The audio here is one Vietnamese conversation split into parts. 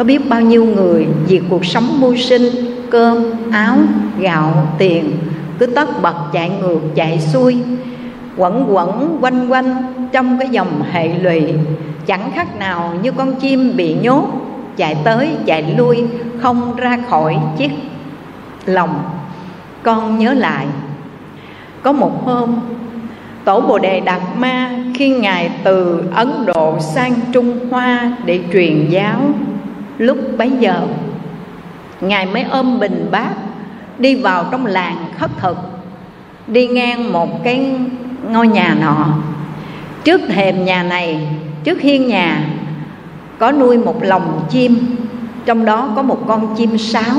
có biết bao nhiêu người vì cuộc sống mưu sinh, cơm, áo, gạo, tiền, cứ tất bật chạy ngược, chạy xuôi, quẩn quẩn quanh quanh trong cái dòng hệ lụy. Chẳng khác nào như con chim bị nhốt, chạy tới, chạy lui, không ra khỏi chiếc lòng. Con nhớ lại, có một hôm, tổ bồ đề đạt ma khi ngài từ ấn độ sang trung hoa để truyền giáo lúc bấy giờ, ngài mới ôm bình bát đi vào trong làng khất thực, đi ngang một cái ngôi nhà nọ. Trước thềm nhà này, trước hiên nhà, có nuôi một lồng chim, trong đó có một con chim sáo.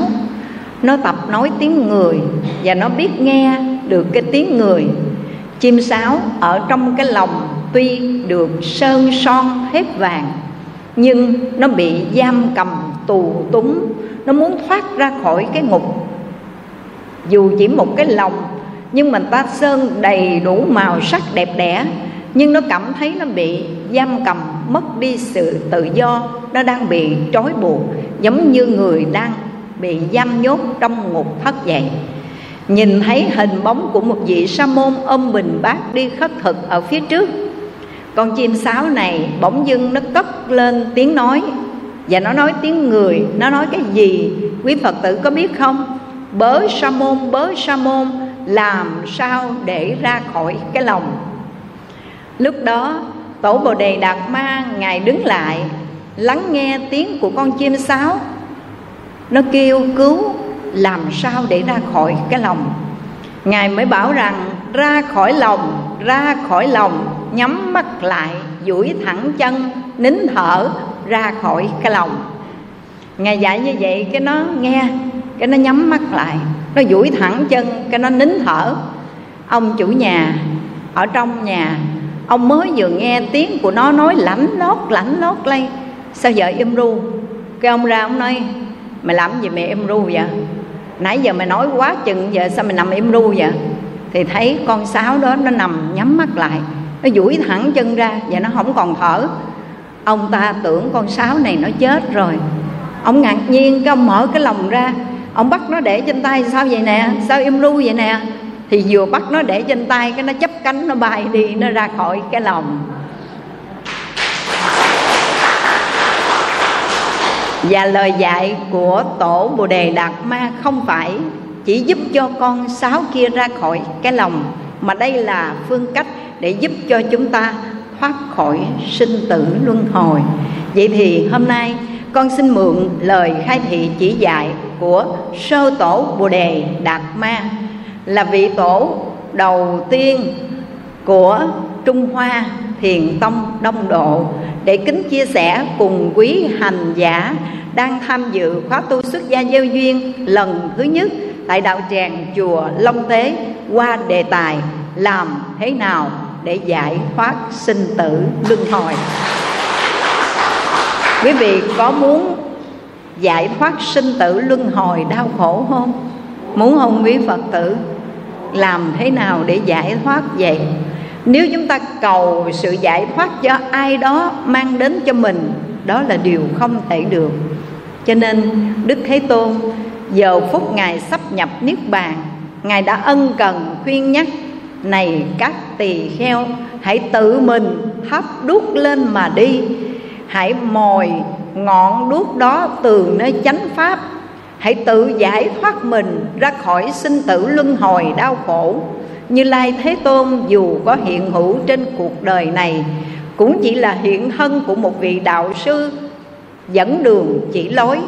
Nó tập nói tiếng người và nó biết nghe được cái tiếng người. Chim sáo ở trong cái lồng tuy được sơn son hết vàng nhưng nó bị giam cầm, tù túng. Nó muốn thoát ra khỏi cái ngục. Dù chỉ một cái lòng, nhưng mà ta sơn đầy đủ màu sắc đẹp đẽ, nhưng nó cảm thấy nó bị giam cầm, mất đi sự tự do. Nó đang bị trói buộc, giống như người đang bị giam nhốt trong ngục thất vậy. Nhìn thấy hình bóng của một vị sa môn ôm bình bát đi khất thực ở phía trước con chim sáo này bỗng dưng nó cất lên tiếng nói. Và nó nói tiếng người, nó nói cái gì? Quý phật tử có biết không? Bớ sa môn, bớ sa môn, làm sao để ra khỏi cái lòng? Lúc đó, tổ bồ đề đạt ma, ngài đứng lại, lắng nghe tiếng của con chim sáo. Nó kêu cứu, làm sao để ra khỏi cái lòng? Ngài mới bảo rằng, ra khỏi lòng, ra khỏi lòng nhắm mắt lại, duỗi thẳng chân, nín thở, ra khỏi cái lòng. Ngài dạy như vậy, cái nó nghe, cái nó nhắm mắt lại, nó duỗi thẳng chân, cái nó nín thở. Ông chủ nhà, ở trong nhà, ông mới vừa nghe tiếng của nó nói lãnh lót lãnh lót lây. Sao vợ im ru? Cái ông ra ông nói, mày làm gì mày im ru vậy? Nãy giờ mày nói quá chừng, giờ sao mày nằm im ru vậy? Thì thấy con sáo đó nó nằm nhắm mắt lại nó duỗi thẳng chân ra và nó không còn thở. Ông ta tưởng con sáo này nó chết rồi. Ông ngạc nhiên cái ông mở cái lòng ra. Ông bắt nó để trên tay sao vậy nè? Sao im ru vậy nè? Thì vừa bắt nó để trên tay cái nó chấp cánh, nó bay đi, nó ra khỏi cái lòng. Và lời dạy của tổ bồ đề đạt ma không phải chỉ giúp cho con sáo kia ra khỏi cái lòng mà đây là phương cách để giúp cho chúng ta thoát khỏi sinh tử luân hồi. Vậy thì hôm nay con xin mượn lời khai thị chỉ dạy của sơ tổ bồ đề đạt ma, là vị tổ đầu tiên của trung hoa thiền tông đông độ, để kính chia sẻ cùng quý hành giả đang tham dự khóa tu xuất gia gieo duyên lần thứ nhất tại đạo tràng chùa Long Tế, qua đề tài làm thế nào để giải thoát sinh tử luân hồi. Quý vị có muốn giải thoát sinh tử luân hồi đau khổ không? Muốn không quý Phật tử? Làm thế nào để giải thoát vậy? Nếu chúng ta cầu sự giải thoát cho ai đó mang đến cho mình, Đó là điều không thể được Cho nên Đức Thế Tôn Giờ phút Ngài sắp nhập Niết Bàn, Ngài đã ân cần khuyên nhắc, Này các tỳ kheo, Hãy tự mình hấp đuốc lên mà đi. Hãy mồi ngọn đuốc đó từ nơi chánh pháp. Hãy tự giải thoát mình ra khỏi sinh tử luân hồi đau khổ. Như Lai Thế Tôn dù có hiện hữu trên cuộc đời này, Cũng chỉ là hiện thân của một vị đạo sư Dẫn đường chỉ lối.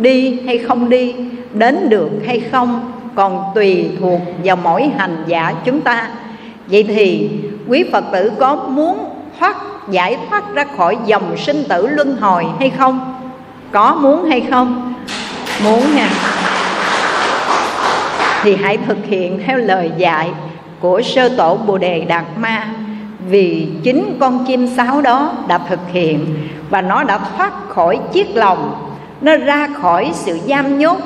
Đi hay không đi, đến được hay không Còn tùy thuộc vào mỗi hành giả chúng ta Vậy thì quý Phật tử có muốn thoát giải thoát ra khỏi dòng sinh tử luân hồi hay không? Có muốn hay không? Muốn nha Thì hãy thực hiện theo lời dạy của sơ tổ Bồ Đề Đạt Ma Vì chính con chim sáo đó đã thực hiện Và nó đã thoát khỏi chiếc lòng nó ra khỏi sự giam nhốt.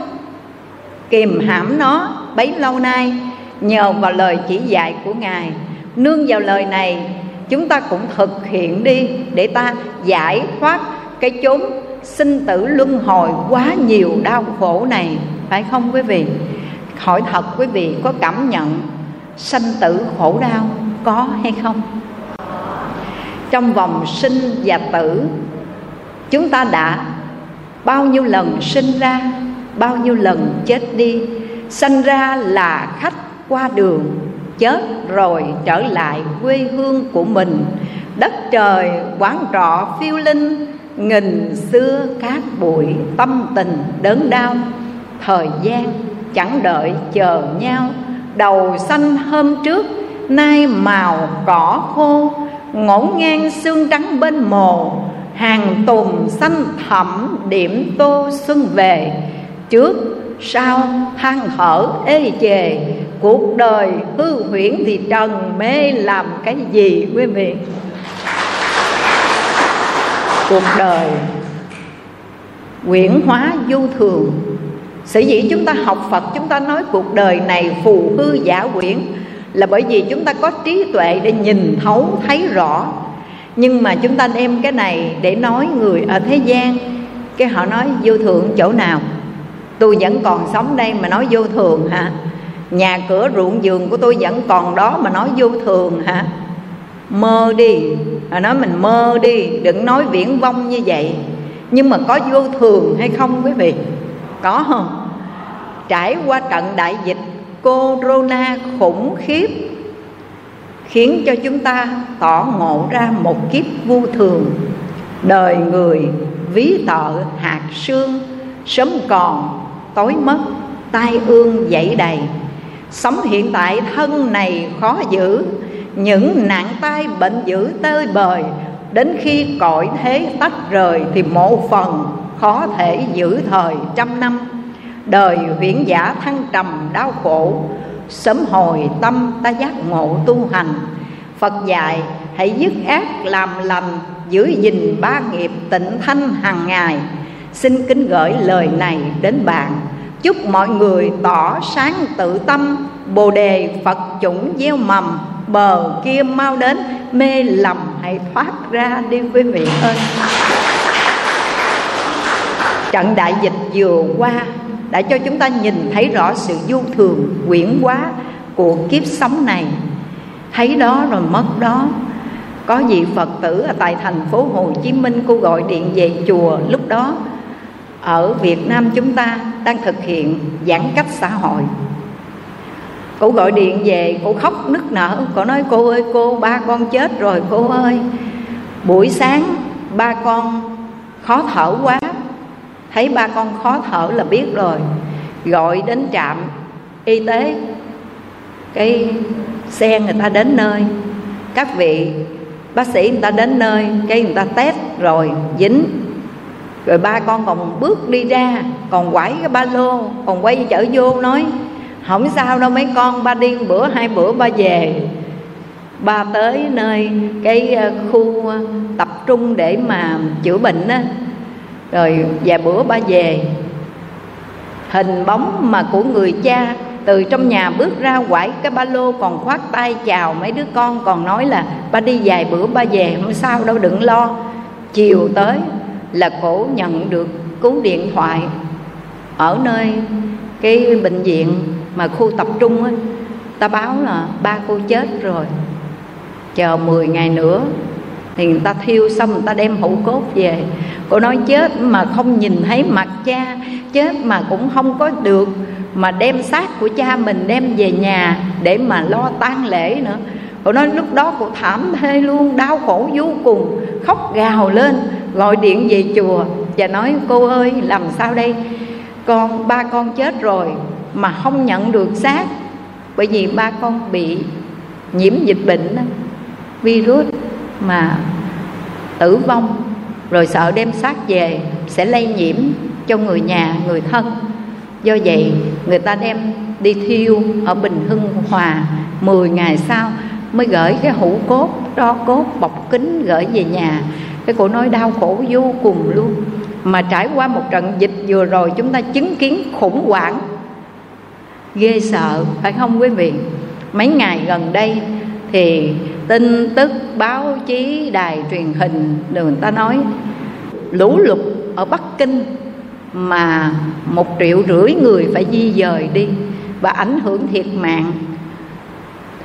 Kìm hãm nó bấy lâu nay, Nhờ vào lời chỉ dạy của Ngài. Nương vào lời này, Chúng ta cũng thực hiện đi Để ta giải thoát cái chốn sinh tử luân hồi quá nhiều đau khổ này. Phải không quý vị? Hỏi thật quý vị, có cảm nhận sanh tử khổ đau có hay không? Trong vòng sinh và tử, chúng ta đã bao nhiêu lần sinh ra, bao nhiêu lần chết đi. Sanh ra là khách qua đường, chết rồi trở lại quê hương của mình. Đất trời quán trọ phiêu linh, nghìn xưa cát bụi, tâm tình đớn đau. Thời gian chẳng đợi chờ nhau, đầu xanh hôm trước, nay màu cỏ khô, ngổn ngang xương trắng bên mồ hàng tùng xanh thẳm điểm tô xuân về. Trước sau than thở ê chề, cuộc đời hư huyễn thì trần mê làm cái gì quý vị cuộc đời quyển hóa vô thường. Sở dĩ chúng ta học phật, chúng ta nói cuộc đời này phù hư giả quyển là bởi vì chúng ta có trí tuệ để nhìn thấu, thấy rõ nhưng mà chúng ta đem cái này để nói người ở thế gian. Cái họ nói, vô thường chỗ nào? Tôi vẫn còn sống đây mà nói vô thường hả? Nhà cửa ruộng giường của tôi vẫn còn đó mà nói vô thường hả? Mơ đi. Họ nói mình mơ đi, đừng nói viễn vông như vậy. Nhưng mà có vô thường hay không quý vị? Có không? Trải qua trận đại dịch, corona khủng khiếp khiến cho chúng ta tỏ ngộ ra một kiếp vô thường. Đời người, ví tợ, hạt sương, sớm còn, tối mất, tai ương dậy đầy. Sống hiện tại thân này khó giữ, những nạn tai bệnh dữ tơi bời. Đến khi cõi thế tách rời thì một phần khó thể giữ thời trăm năm. Đời huyễn giả thăng trầm đau khổ sớm hồi tâm ta giác ngộ tu hành. Phật dạy, hãy dứt ác làm lành, giữ gìn ba nghiệp tịnh thanh hàng ngày. Xin kính gửi lời này đến bạn. Chúc mọi người tỏ sáng tự tâm, bồ đề phật chủng gieo mầm, bờ kia mau đến, mê lầm hãy thoát ra đi quý vị ơi. Trận đại dịch vừa qua đã cho chúng ta nhìn thấy rõ sự vô thường, quyển quá của kiếp sống này. Thấy đó rồi mất đó. Có vị phật tử ở tại thành phố hồ chí minh cô gọi điện về chùa. Lúc đó, ở việt nam chúng ta đang thực hiện giãn cách xã hội. Cô gọi điện về, cô khóc nức nở. Cô nói, cô ơi, cô, ba con chết rồi, cô ơi. Buổi sáng, ba con khó thở quá thấy ba con khó thở là biết rồi. Gọi đến trạm y tế. Cái xe người ta đến nơi. Các vị bác sĩ người ta đến nơi, cái người ta test rồi, dính. Rồi ba con còn bước đi ra, còn quải cái ba lô, còn quay chở vô nói không sao đâu mấy con, ba đi bữa, hai bữa ba về. Ba tới nơi cái ờ, khu ờ, tập trung để mà chữa bệnh á rồi vài bữa ba về, hình bóng mà của người cha từ trong nhà bước ra quải cái ba lô còn khoát tay chào mấy đứa con, còn nói là, ba đi vài bữa ba về, không sao đâu, đừng lo. Chiều tới là cổ nhận được cú điện thoại. Ở nơi cái bệnh viện mà khu tập trung á, ta báo là ba cô chết rồi. Chờ 10 ngày nữa thì người ta thiêu xong, người ta đem hũ cốt về cô nói chết mà không nhìn thấy mặt cha, chết mà cũng không có được, mà đem xác của cha mình đem về nhà để mà lo tang lễ nữa. Cô nói lúc đó cô thảm thê luôn, đau khổ vô cùng, khóc gào lên, gọi điện về chùa và nói, cô ơi, làm sao đây? Con, ba con chết rồi mà không nhận được xác. Bởi vì ba con bị nhiễm dịch bệnh virus mà tử vong rồi sợ đem xác về sẽ lây nhiễm cho người nhà, người thân. Do vậy, người ta đem đi thiêu ở bình hưng hòa 10 ngày sau mới gửi cái hũ cốt đo cốt bọc kính gửi về nhà. Cái cổ nói đau khổ vô cùng luôn. Mà trải qua một trận dịch vừa rồi, chúng ta chứng kiến khủng hoảng, ghê sợ, phải không quý vị? Mấy ngày gần đây thì tin tức báo chí, đài truyền hình người ta nói, lũ lụt ở Bắc Kinh mà một triệu rưỡi người phải di dời đi và ảnh hưởng thiệt mạng.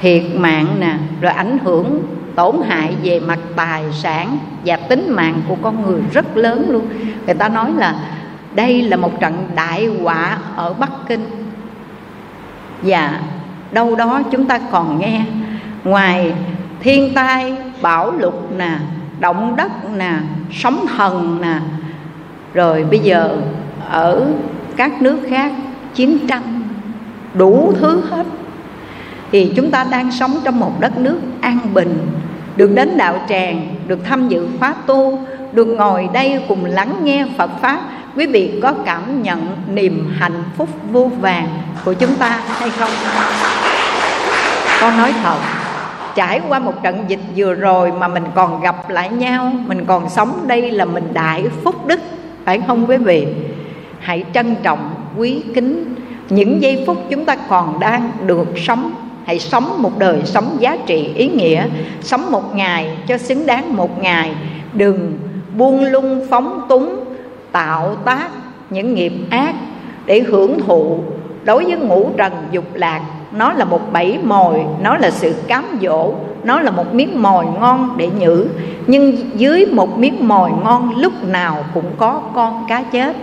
Thiệt mạng nè, rồi ảnh hưởng tổn hại về mặt tài sản và tính mạng của con người rất lớn luôn. Người ta nói là đây là một trận đại họa ở bắc kinh. Và đâu đó chúng ta còn nghe ngoài thiên tai, bão lụt nè, động đất nè, sóng thần nè. Rồi bây giờ ở các nước khác chiến tranh đủ thứ hết. Thì chúng ta đang sống trong một đất nước an bình, được đến đạo tràng, được tham dự khóa tu, được ngồi đây cùng lắng nghe phật pháp. Quý vị có cảm nhận niềm hạnh phúc vô vàng của chúng ta hay không? Con nói thật trải qua một trận dịch vừa rồi mà mình còn gặp lại nhau, mình còn sống đây là mình đại phúc đức, phải không quý vị? Hãy trân trọng, quý kính. Những giây phút chúng ta còn đang được sống, hãy sống một đời sống giá trị ý nghĩa, sống một ngày cho xứng đáng một ngày. Đừng buông lung phóng túng, tạo tác những nghiệp ác để hưởng thụ. Đối với ngũ trần dục lạc nó là một bẫy mồi, nó là sự cám dỗ, nó là một miếng mồi ngon để nhử. Nhưng dưới một miếng mồi ngon lúc nào cũng có con cá chết.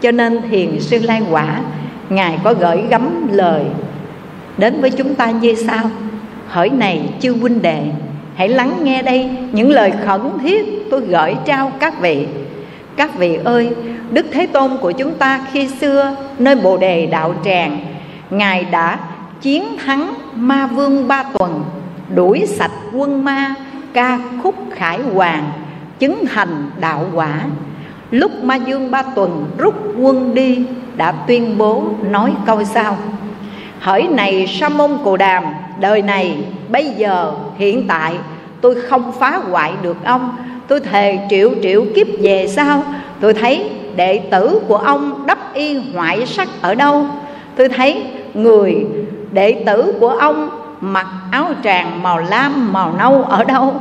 Cho nên thiền sư lai quả, ngài có gửi gắm lời đến với chúng ta như sau. Hỡi này chư huynh đệ, hãy lắng nghe đây những lời khẩn thiết tôi gửi trao các vị. Các vị ơi, đức thế tôn của chúng ta khi xưa nơi bồ đề đạo tràng, ngài đã chiến thắng ma vương ba tuần, đuổi sạch quân ma, ca khúc khải hoàng, chứng hành đạo quả. Lúc ma dương ba tuần rút quân đi, đã tuyên bố nói câu sau. Hỡi này sa môn cồ đàm, đời này, bây giờ, hiện tại, tôi không phá hoại được ông. Tôi thề triệu triệu kiếp về sau, tôi thấy đệ tử của ông đắp y hoại sắc ở đâu? Tôi thấy người đệ tử của ông mặc áo tràng màu lam màu nâu ở đâu?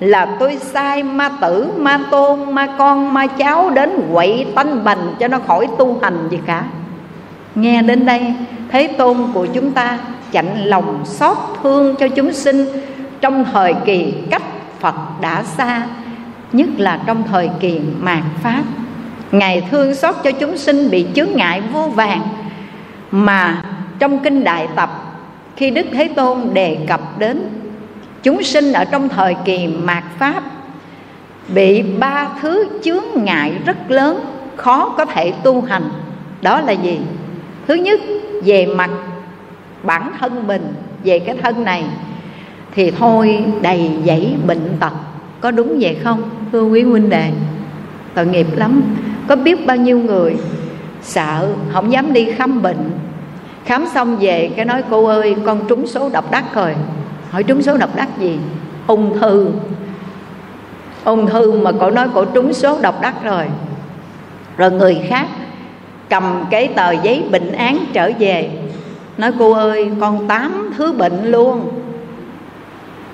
Là tôi sai ma tử, ma tôn, ma con, ma cháu đến quậy tanh bành cho nó khỏi tu hành gì cả. Nghe đến đây, thế tôn của chúng ta chạnh lòng xót thương cho chúng sinh trong thời kỳ cách phật đã xa, nhất là trong thời kỳ mạt pháp. Ngài thương xót cho chúng sinh bị chướng ngại vô vàng, mà trong kinh đại tập khi đức thế tôn đề cập đến chúng sinh ở trong thời kỳ mạt pháp, bị ba thứ chướng ngại rất lớn, khó có thể tu hành. Đó là gì? Thứ nhất, về mặt bản thân mình, về cái thân này, thì thôi, đầy dẫy bệnh tật. Có đúng vậy không, thưa quý huynh đệ? Tội nghiệp lắm. Có biết bao nhiêu người sợ không dám đi khám bệnh khám xong về cái nói, cô ơi, con trúng số độc đắc rồi. Hỏi, trúng số độc đắc gì? Ung thư. Ung thư mà cổ nói cổ trúng số độc đắc rồi. Rồi người khác cầm cái tờ giấy bệnh án trở về, nói, cô ơi, con tám thứ bệnh luôn.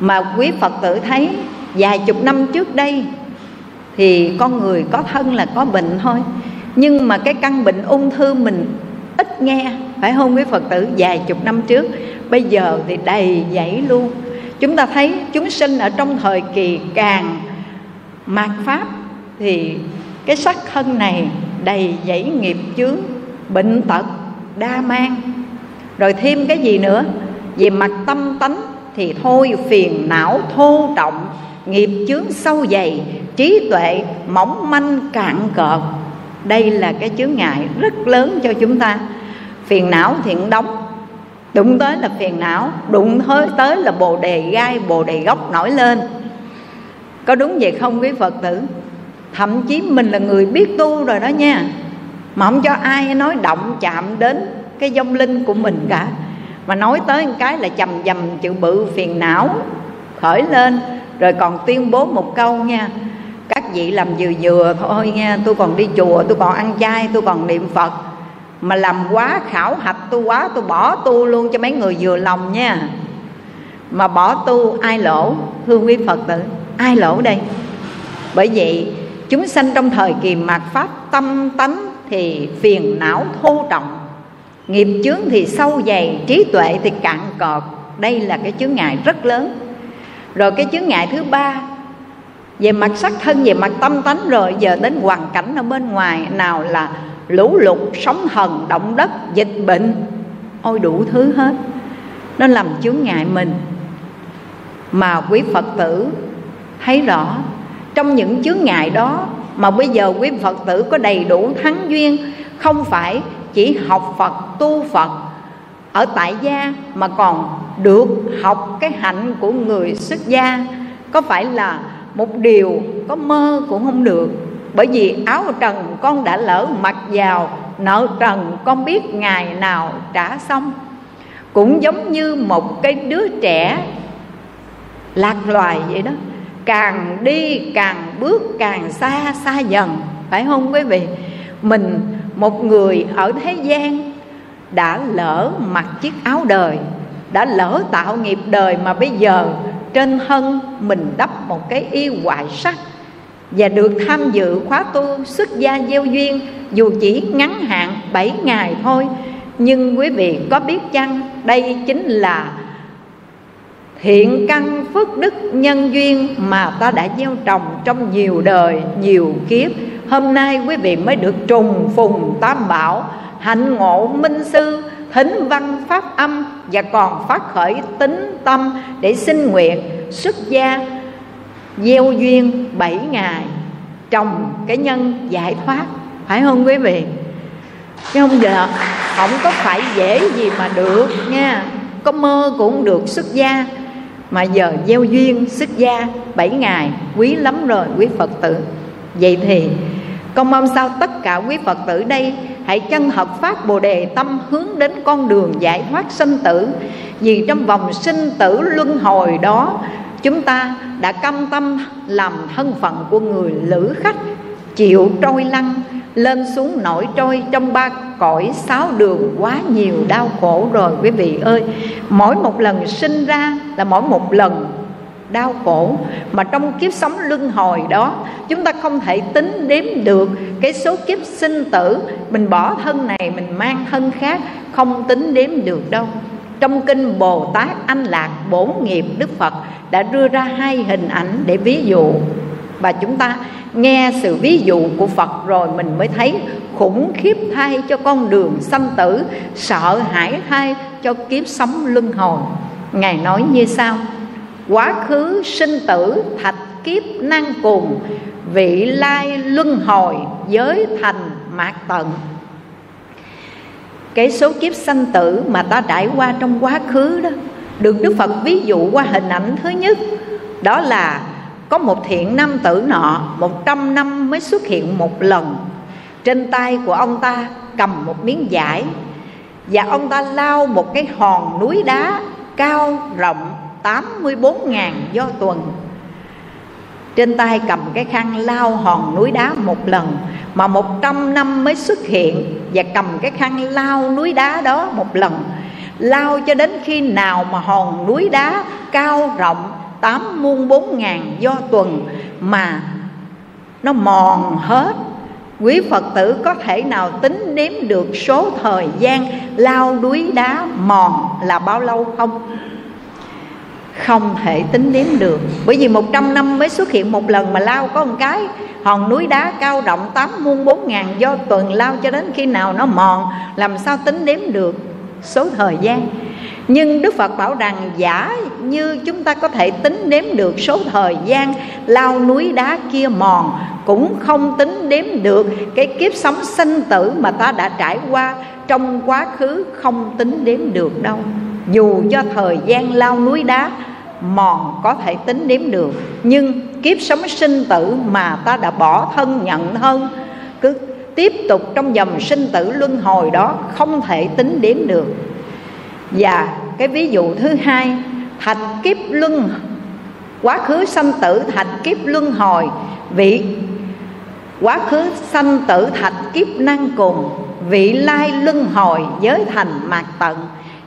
Mà quý phật tử thấy vài chục năm trước đây thì con người có thân là có bệnh thôi. Nhưng mà cái căn bệnh ung thư mình ít nghe phải không quý phật tử vài chục năm trước, bây giờ thì đầy dãy luôn. Chúng ta thấy chúng sinh ở trong thời kỳ càng mạt pháp thì cái sắc thân này đầy dãy nghiệp chướng, bệnh tật, đa mang. Rồi thêm cái gì nữa? Về mặt tâm tánh thì thôi phiền não thô trọng, nghiệp chướng sâu dày, trí tuệ mỏng manh cạn cợt. Đây là cái chướng ngại rất lớn cho chúng ta phiền não thiện đóng. Đụng tới là phiền não, đụng tới tới là bồ đề gai, bồ đề gốc nổi lên. Có đúng vậy không quý phật tử? Thậm chí mình là người biết tu rồi đó nha. Mà không cho ai nói động chạm đến cái dông linh của mình cả. Mà nói tới một cái là chầm dầm chữ bự phiền não khởi lên. Rồi còn tuyên bố một câu nha. Các vị làm vừa vừa thôi nha. Tôi còn đi chùa, tôi còn ăn chay, tôi còn niệm phật mà làm quá khảo hạch tu quá, tôi bỏ tu luôn cho mấy người vừa lòng nha. Mà bỏ tu, ai lỗ? Thưa quý phật tử, ai lỗ đây? Bởi vậy, chúng sanh trong thời kỳ mạt pháp tâm tánh thì phiền não thô trọng. Nghiệp chướng thì sâu dày, trí tuệ thì cạn cọt. Đây là cái chướng ngại rất lớn. Rồi cái chướng ngại thứ ba, về mặt sắc thân, về mặt tâm tánh, rồi giờ đến hoàn cảnh ở bên ngoài, nào là lũ lụt, sóng thần động đất, dịch bệnh. Ôi, đủ thứ hết. Nó làm chướng ngại mình. Mà quý phật tử thấy rõ, trong những chướng ngại đó mà bây giờ quý phật tử có đầy đủ thắng duyên, không phải chỉ học phật, tu phật ở tại gia mà còn được học cái hạnh của người xuất gia. Có phải là một điều có mơ cũng không được bởi vì áo trần con đã lỡ mặc vào, nợ trần con biết ngày nào trả xong. Cũng giống như một cái đứa trẻ lạc loài vậy đó. Càng đi càng bước càng xa xa dần, phải không quý vị? Mình, một người ở thế gian đã lỡ mặc chiếc áo đời, đã lỡ tạo nghiệp đời mà bây giờ trên thân mình đắp một cái y hoại sắc và được tham dự khóa tu xuất gia gieo duyên, dù chỉ ngắn hạn 7 ngày thôi. Nhưng quý vị có biết chăng, đây chính là thiện căn phước đức nhân duyên mà ta đã gieo trồng trong nhiều đời, nhiều kiếp. Hôm nay quý vị mới được trùng phùng tam bảo, hạnh ngộ minh sư, thính văn pháp âm và còn phát khởi tính tâm để xin nguyện xuất gia gieo duyên bảy ngày, trồng cái nhân giải thoát. Phải không quý vị? Chứ không giờ không có phải dễ gì mà được nha. Có mơ cũng được xuất gia. Mà giờ gieo duyên, xuất gia bảy ngày, quý lắm rồi, quý phật tử. Vậy thì, con mong sao tất cả quý phật tử đây hãy chân hợp pháp bồ đề tâm hướng đến con đường giải thoát sinh tử. Vì trong vòng sinh tử luân hồi đó chúng ta đã cam tâm làm thân phận của người lữ khách, chịu trôi lăn, lên xuống nổi trôi trong ba cõi sáu đường quá nhiều đau khổ rồi. Quý vị ơi, mỗi một lần sinh ra là mỗi một lần đau khổ, mà trong kiếp sống luân hồi đó, chúng ta không thể tính đếm được cái số kiếp sinh tử. Mình bỏ thân này, mình mang thân khác, không tính đếm được đâu trong kinh Bồ Tát Anh Lạc Bổn Nghiệp Đức Phật đã đưa ra hai hình ảnh để ví dụ. Và chúng ta nghe sự ví dụ của Phật rồi mình mới thấy khủng khiếp thay cho con đường sanh tử, sợ hãi thay cho kiếp sống luân hồi. Ngài nói như sau, quá khứ sinh tử thạch kiếp năng cùng vị lai luân hồi giới thành mạc tận cái số kiếp sanh tử mà ta trải qua trong quá khứ đó, được Đức Phật ví dụ qua hình ảnh thứ nhất, đó là có một thiện nam tử nọ một trăm năm mới xuất hiện một lần trên tay của ông ta, cầm một miếng vải, và ông ta lao một cái hòn núi đá cao rộng 84.000 do tuần. Trên tay cầm cái khăn lao hòn núi đá một lần Mà 100 năm mới xuất hiện Và cầm cái khăn lao núi đá đó một lần Lao cho đến khi nào mà hòn núi đá cao rộng tám muôn bốn ngàn do tuần Mà nó mòn hết, Quý Phật tử có thể nào tính đếm được số thời gian lao núi đá mòn là bao lâu không? Không thể tính đếm được. Bởi vì 100 năm mới xuất hiện một lần mà lao có một cái, hòn núi đá cao rộng tám muôn bốn ngàn do tuần lao cho đến khi nào nó mòn, làm sao tính đếm được số thời gian. Nhưng Đức Phật bảo rằng, giả như chúng ta có thể tính đếm được số thời gian lao núi đá kia mòn, cũng không tính đếm được cái kiếp sống sinh tử mà ta đã trải qua trong quá khứ không tính đếm được đâu dù cho thời gian lao núi đá, mòn có thể tính đếm được. Nhưng kiếp sống sinh tử mà ta đã bỏ thân nhận thân cứ tiếp tục trong dòng sinh tử luân hồi đó không thể tính đếm được. Và cái ví dụ thứ hai, thạch kiếp luân, quá khứ sanh tử thạch kiếp luân hồi. Vị quá khứ sanh tử thạch kiếp năng cùng, vị lai luân hồi giới thành mạc tận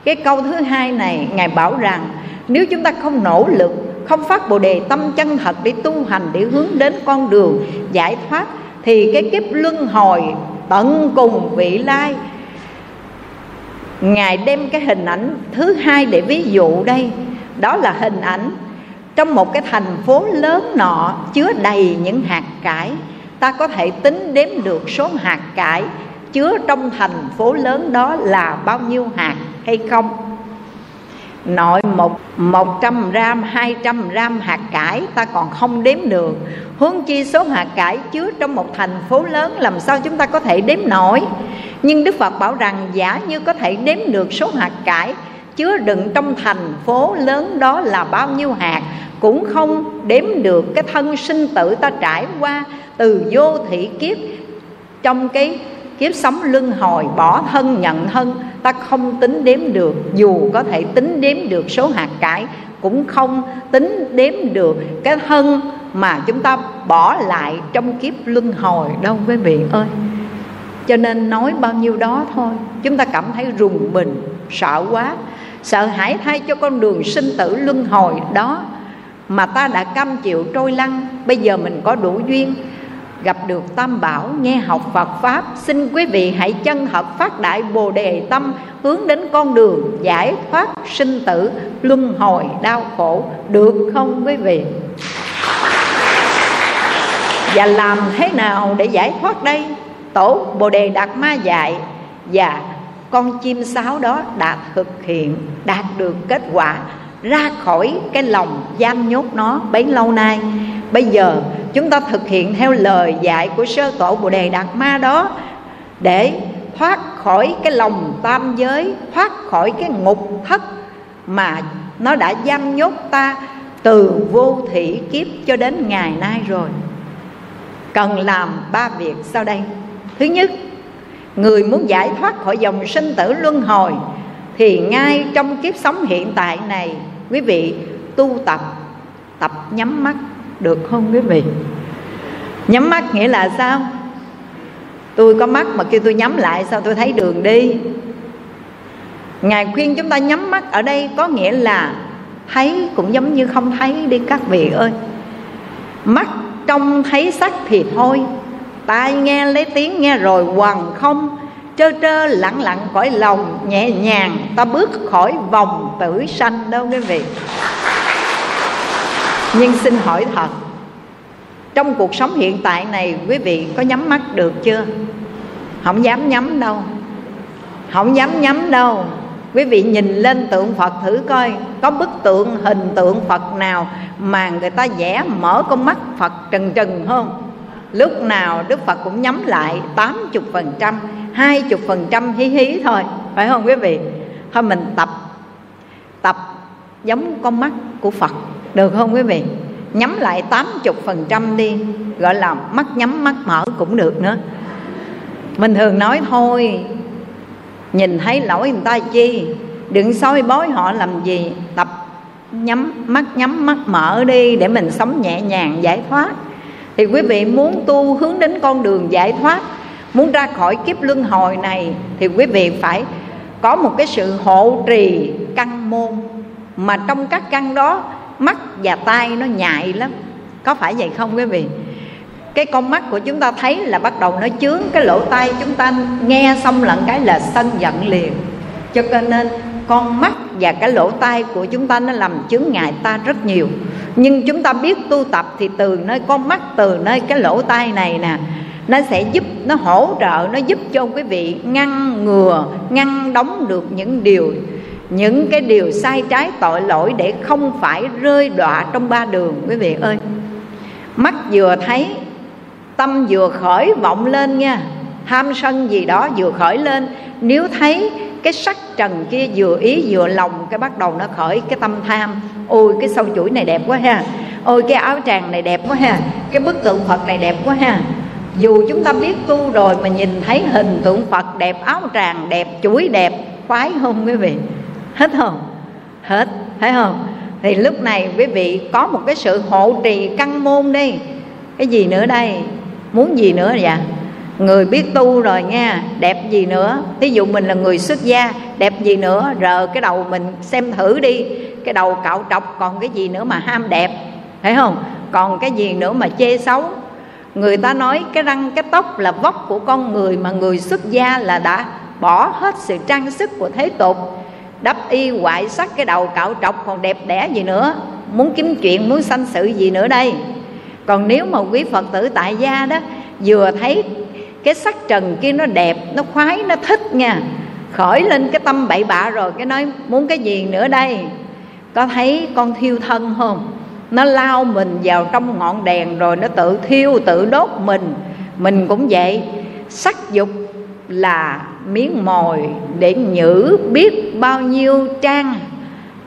cái câu thứ hai này, ngài bảo rằng, nếu chúng ta không nỗ lực, không phát bồ đề tâm chân thật để tu hành, để hướng đến con đường giải thoát, thì cái kiếp luân hồi tận cùng vị lai, ngài đem cái hình ảnh thứ hai để ví dụ đây. Đó là hình ảnh trong một cái thành phố lớn nọ chứa đầy những hạt cải. Ta có thể tính đếm được số hạt cải chứa trong thành phố lớn đó là bao nhiêu hạt hay không? Nội một một trăm gram, hai trăm gram hạt cải ta còn không đếm được. Huống chi số hạt cải chứa trong một thành phố lớn làm sao chúng ta có thể đếm nổi? Nhưng đức phật bảo rằng giả như có thể đếm được số hạt cải chứa đựng trong thành phố lớn đó là bao nhiêu hạt, cũng không đếm được cái thân sinh tử ta trải qua từ vô thị kiếp trong cái kiếp sống luân hồi bỏ thân nhận thân, ta không tính đếm được. Dù có thể tính đếm được số hạt cải, cũng không tính đếm được cái thân mà chúng ta bỏ lại trong kiếp luân hồi đâu, quý vị ơi. Cho nên nói bao nhiêu đó thôi, chúng ta cảm thấy rùng mình, sợ quá. Sợ hãi thay cho con đường sinh tử luân hồi đó mà ta đã cam chịu trôi lăn. Bây giờ mình có đủ duyên gặp được tam bảo, nghe học Phật pháp, xin quý vị hãy chân thật phát đại bồ đề tâm, hướng đến con đường giải thoát sinh tử, luân hồi đau khổ. Được không quý vị? Và làm thế nào để giải thoát đây? Tổ bồ đề đạt ma dạy và con chim sáo đó đã thực hiện, đạt được kết quả. Ra khỏi cái lòng giam nhốt nó bấy lâu nay. Bây giờ chúng ta thực hiện theo lời dạy của sơ tổ bồ đề đạt ma đó, để thoát khỏi cái lòng tam giới, thoát khỏi cái ngục thất mà nó đã giam nhốt ta từ vô thủy kiếp cho đến ngày nay rồi. Cần làm ba việc sau đây. Thứ nhất, người muốn giải thoát khỏi dòng sinh tử luân hồi thì ngay trong kiếp sống hiện tại này, quý vị tu tập tập nhắm mắt được không quý vị? Nhắm mắt nghĩa là sao? Tôi có mắt mà kêu tôi nhắm lại, sao tôi thấy đường đi? Ngài khuyên chúng ta nhắm mắt ở đây có nghĩa là thấy cũng giống như không thấy đi các vị ơi. Mắt trông thấy sắc thì thôi. Tai nghe lấy tiếng nghe rồi, hoàng không, trơ trơ lặng lặng khỏi lòng nhẹ nhàng, ta bước khỏi vòng tử sanh đâu quý vị nhưng xin hỏi thật, trong cuộc sống hiện tại này, quý vị có nhắm mắt được chưa? Không dám nhắm đâu. Không dám nhắm đâu. Quý vị nhìn lên tượng phật thử coi, có bức tượng, hình tượng phật nào mà người ta vẽ mở con mắt phật trần trần không? Lúc nào đức phật cũng nhắm lại 80 phần trăm, hai chục phần trăm hí hí thôi, phải không quý vị? Thôi mình tập tập giống con mắt của phật được không quý vị? Nhắm lại tám chục phần trăm đi. Gọi là mắt nhắm, mắt mở cũng được nữa. Mình thường nói thôi. Nhìn thấy lỗi người ta chi? Đừng soi bói họ làm gì. Tập nhắm, mắt nhắm, mắt mở đi để mình sống nhẹ nhàng, giải thoát. Thì quý vị muốn tu hướng đến con đường giải thoát, muốn ra khỏi kiếp luân hồi này, thì quý vị phải có một cái sự hộ trì căn môn. Mà trong các căn đó mắt và tai nó nhạy lắm. Có phải vậy không quý vị? Cái con mắt của chúng ta thấy là bắt đầu nó chướng cái lỗ tai chúng ta nghe xong lận cái là sân giận liền. Cho nên con mắt và cái lỗ tai của chúng ta nó làm chướng ngại ta rất nhiều. Nhưng chúng ta biết tu tập thì từ nơi con mắt, từ nơi cái lỗ tai này nè, nó sẽ giúp, nó hỗ trợ, nó giúp cho quý vị ngăn ngừa, ngăn đóng được những điều những cái điều sai trái tội lỗi để không phải rơi đọa trong ba đường, quý vị ơi. Mắt vừa thấy, tâm vừa khởi vọng lên nha. Tham sân gì đó vừa khởi lên. Nếu thấy cái sắc trần kia vừa ý vừa lòng, cái bắt đầu nó khởi cái tâm tham. Ôi, cái sâu chuỗi này đẹp quá ha. Ôi, cái áo tràng này đẹp quá ha. Cái bức tượng phật này đẹp quá ha. Dù chúng ta biết tu rồi mà nhìn thấy hình tượng phật đẹp, áo tràng đẹp, chuỗi đẹp khoái không, quý vị? Hết không? Hết thấy không? Thì lúc này quý vị có một cái sự hộ trì căn môn đi. Cái gì nữa đây? Muốn gì nữa vậy? Người biết tu rồi nha, đẹp gì nữa? Thí dụ mình là người xuất gia, đẹp gì nữa? Rờ cái đầu mình xem thử đi. Cái đầu cạo trọc còn cái gì nữa mà ham đẹp? Thấy không? Còn cái gì nữa mà chê xấu? Người ta nói cái răng, cái tóc là vóc của con người mà người xuất gia là đã bỏ hết sự trang sức của thế tục đắp y hoại sắc cái đầu cạo trọc còn đẹp đẽ gì nữa. Muốn kiếm chuyện, muốn sanh sự gì nữa đây? Còn nếu mà quý phật tử tại gia đó, vừa thấy cái sắc trần kia nó đẹp, nó khoái, nó thích nha. Khởi lên cái tâm bậy bạ rồi cái nói, muốn cái gì nữa đây? Có thấy con thiêu thân không? Nó lao mình vào trong ngọn đèn rồi nó tự thiêu, tự đốt mình. Mình cũng vậy. Sắc dục là miếng mồi để nhử biết bao nhiêu trang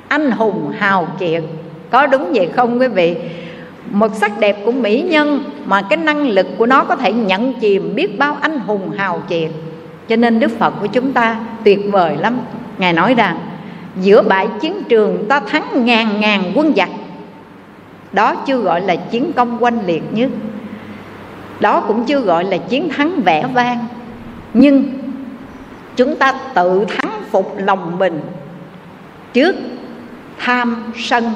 anh hùng hào kiệt. Có đúng vậy không quý vị? Một sắc đẹp của mỹ nhân mà cái năng lực của nó có thể nhận chìm biết bao anh hùng hào kiệt. Cho nên đức phật của chúng ta tuyệt vời lắm. Ngài nói rằng, giữa bãi chiến trường ta thắng ngàn ngàn quân giặc. Đó chưa gọi là chiến công oanh liệt nhất. Đó cũng chưa gọi là chiến thắng vẻ vang. Nhưng chúng ta tự thắng phục lòng mình trước tham sân.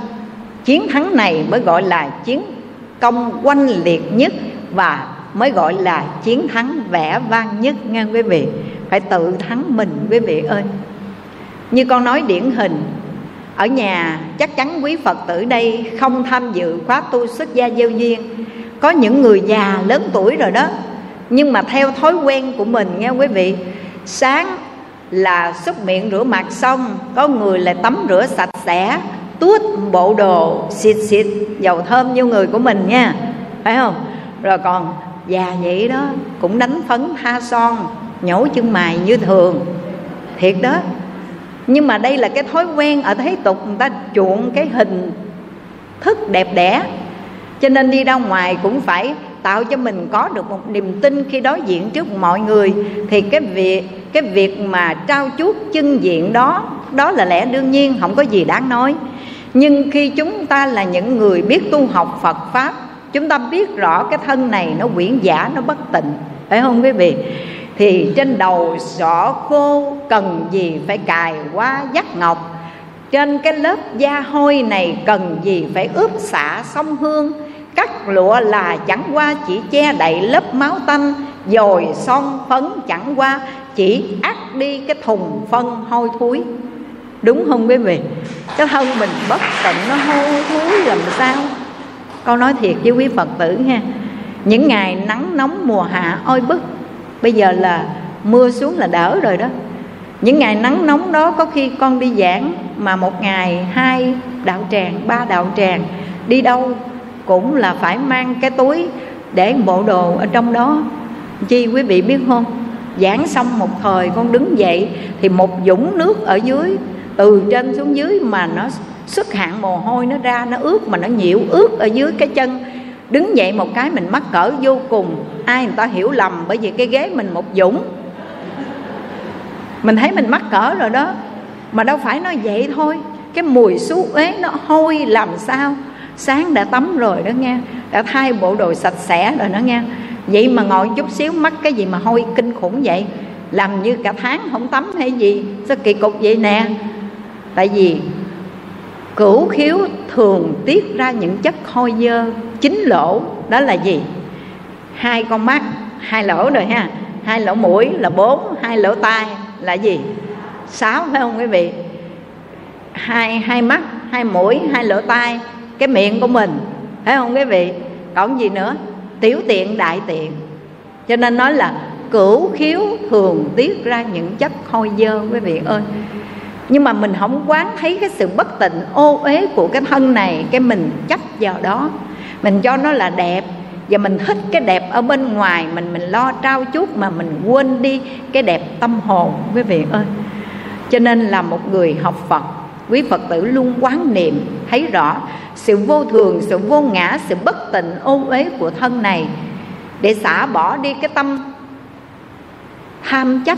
Chiến thắng này mới gọi là chiến công oanh liệt nhất và mới gọi là chiến thắng vẻ vang nhất, nghe quý vị? Phải tự thắng mình, quý vị ơi. Như con nói điển hình, ở nhà chắc chắn quý phật tử đây không tham dự khóa tu xuất gia gieo duyên. Có những người già lớn tuổi rồi đó, nhưng mà theo thói quen của mình, nghe quý vị? Sáng là xúc miệng rửa mặt xong, có người là tắm rửa sạch sẽ, tuốt bộ đồ, xịt xịt dầu thơm như người của mình nha. Phải không? Rồi còn già vậy đó cũng đánh phấn tha son, nhổ chân mày như thường. Thiệt đó. Nhưng mà đây là cái thói quen ở thế tục, người ta chuộng cái hình thức đẹp đẽ. Cho nên đi ra ngoài cũng phải tạo cho mình có được một niềm tin khi đối diện trước mọi người, thì cái việc cái việc mà trao chuốt chân diện đó đó là lẽ đương nhiên, không có gì đáng nói. Nhưng khi chúng ta là những người biết tu học Phật pháp, chúng ta biết rõ cái thân này nó quyển giả, nó bất tịnh. Phải không quý vị? Thì trên đầu sọ khô cần gì phải cài qua dắt ngọc? Trên cái lớp da hôi này cần gì phải ướp xả sông hương? Cắt lụa là chẳng qua chỉ che đậy lớp máu tanh, dồi son phấn chẳng qua, chỉ ắt đi cái thùng phân hôi thối. Đúng không quý vị? Cái thân mình bất tận nó hôi thối làm sao? Con nói thiệt với quý phật tử nha những ngày nắng nóng mùa hạ oi bức, bây giờ là mưa xuống là đỡ rồi đó. Những ngày nắng nóng đó có khi con đi giảng mà một ngày hai đạo tràng, ba đạo tràng đi đâu cũng là phải mang cái túi để bộ đồ ở trong đó. Chi, quý vị biết không? Giảng xong một thời con đứng dậy thì một dũng nước ở dưới, từ trên xuống dưới mà nó xuất hạn mồ hôi, nó ra, nó ướt mà nó nhiễu ướt ở dưới cái chân. Đứng dậy một cái mình mắc cỡ vô cùng. Ai người ta hiểu lầm bởi vì cái ghế mình một dũng. Mình thấy mình mắc cỡ rồi đó. Mà đâu phải nói vậy thôi. Cái mùi xú uế nó hôi làm sao? Sáng đã tắm rồi đó nghe đã thay bộ đồ sạch sẽ rồi đó nghe vậy mà ngồi chút xíu mắc cái gì mà hôi kinh khủng vậy? Làm như cả tháng không tắm hay gì. Sao kỳ cục vậy nè? Tại vì cửu khiếu thường tiết ra những chất hôi dơ chính lỗ. Đó là gì? Hai con mắt, hai lỗ rồi ha. Hai lỗ mũi là bốn, hai lỗ tai là gì? Sáu phải không quý vị? Hai hai mắt, hai mũi, hai lỗ tai cái miệng của mình. Phải không quý vị? Còn gì nữa? Tiểu tiện, đại tiện. Cho nên nói là cửu khiếu thường tiết ra những chất hôi dơ, quý vị ơi. Nhưng mà mình không quán thấy cái sự bất tịnh, ô uế của cái thân này, cái mình chấp vào đó. Mình cho nó là đẹp. Và mình thích cái đẹp ở bên ngoài, mình mình lo trao chút mà mình quên đi cái đẹp tâm hồn, quý vị ơi. Cho nên là một người học phật quý phật tử luôn quán niệm, thấy rõ sự vô thường, sự vô ngã, sự bất tịnh, ô uế của thân này. Để xả bỏ đi cái tâm tham chấp,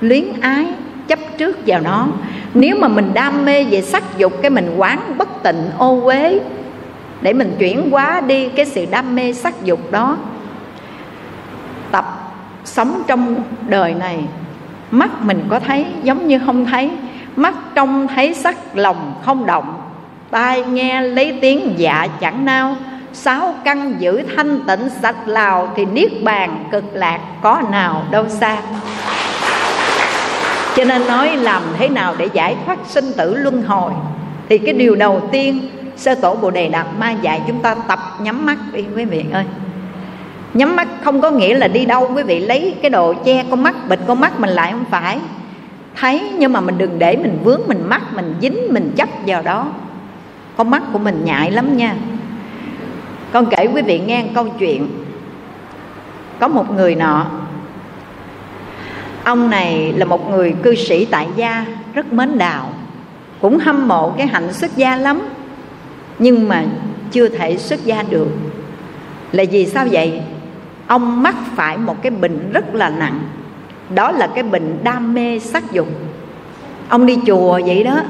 luyến ái, chấp trước vào nó. Nếu mà mình đam mê về sắc dục, cái mình quán bất tịnh, ô uế, để mình chuyển hóa đi cái sự đam mê sắc dục đó. Tập sống trong đời này, mắt mình có thấy, giống như không thấy mắt trông thấy sắc lòng không động, tai nghe lấy tiếng dạ chẳng nao. Sáu căn giữ thanh tịnh sạch lào thì niết bàn cực lạc có nào đâu xa. Cho nên nói làm thế nào để giải thoát sinh tử luân hồi? Thì cái điều đầu tiên, sơ tổ bồ đề đạt ma dạy chúng ta tập nhắm mắt đi, quý vị ơi. Nhắm mắt không có nghĩa là đi đâu, quý vị lấy cái đồ che con mắt, bịt con mắt mình lại không phải thấy, nhưng mà mình đừng để mình vướng, mình mắc, mình dính, mình chấp vào đó. Con mắt của mình nhạy lắm nha. Con kể quý vị nghe câu chuyện. Có một người nọ. Ông này là một người cư sĩ tại gia, rất mến đạo. Cũng hâm mộ cái hạnh xuất gia lắm, nhưng mà chưa thể xuất gia được. Là vì sao vậy? Ông mắc phải một cái bệnh rất là nặng đó là cái bệnh đam mê sắc dục. Ông đi chùa vậy đó,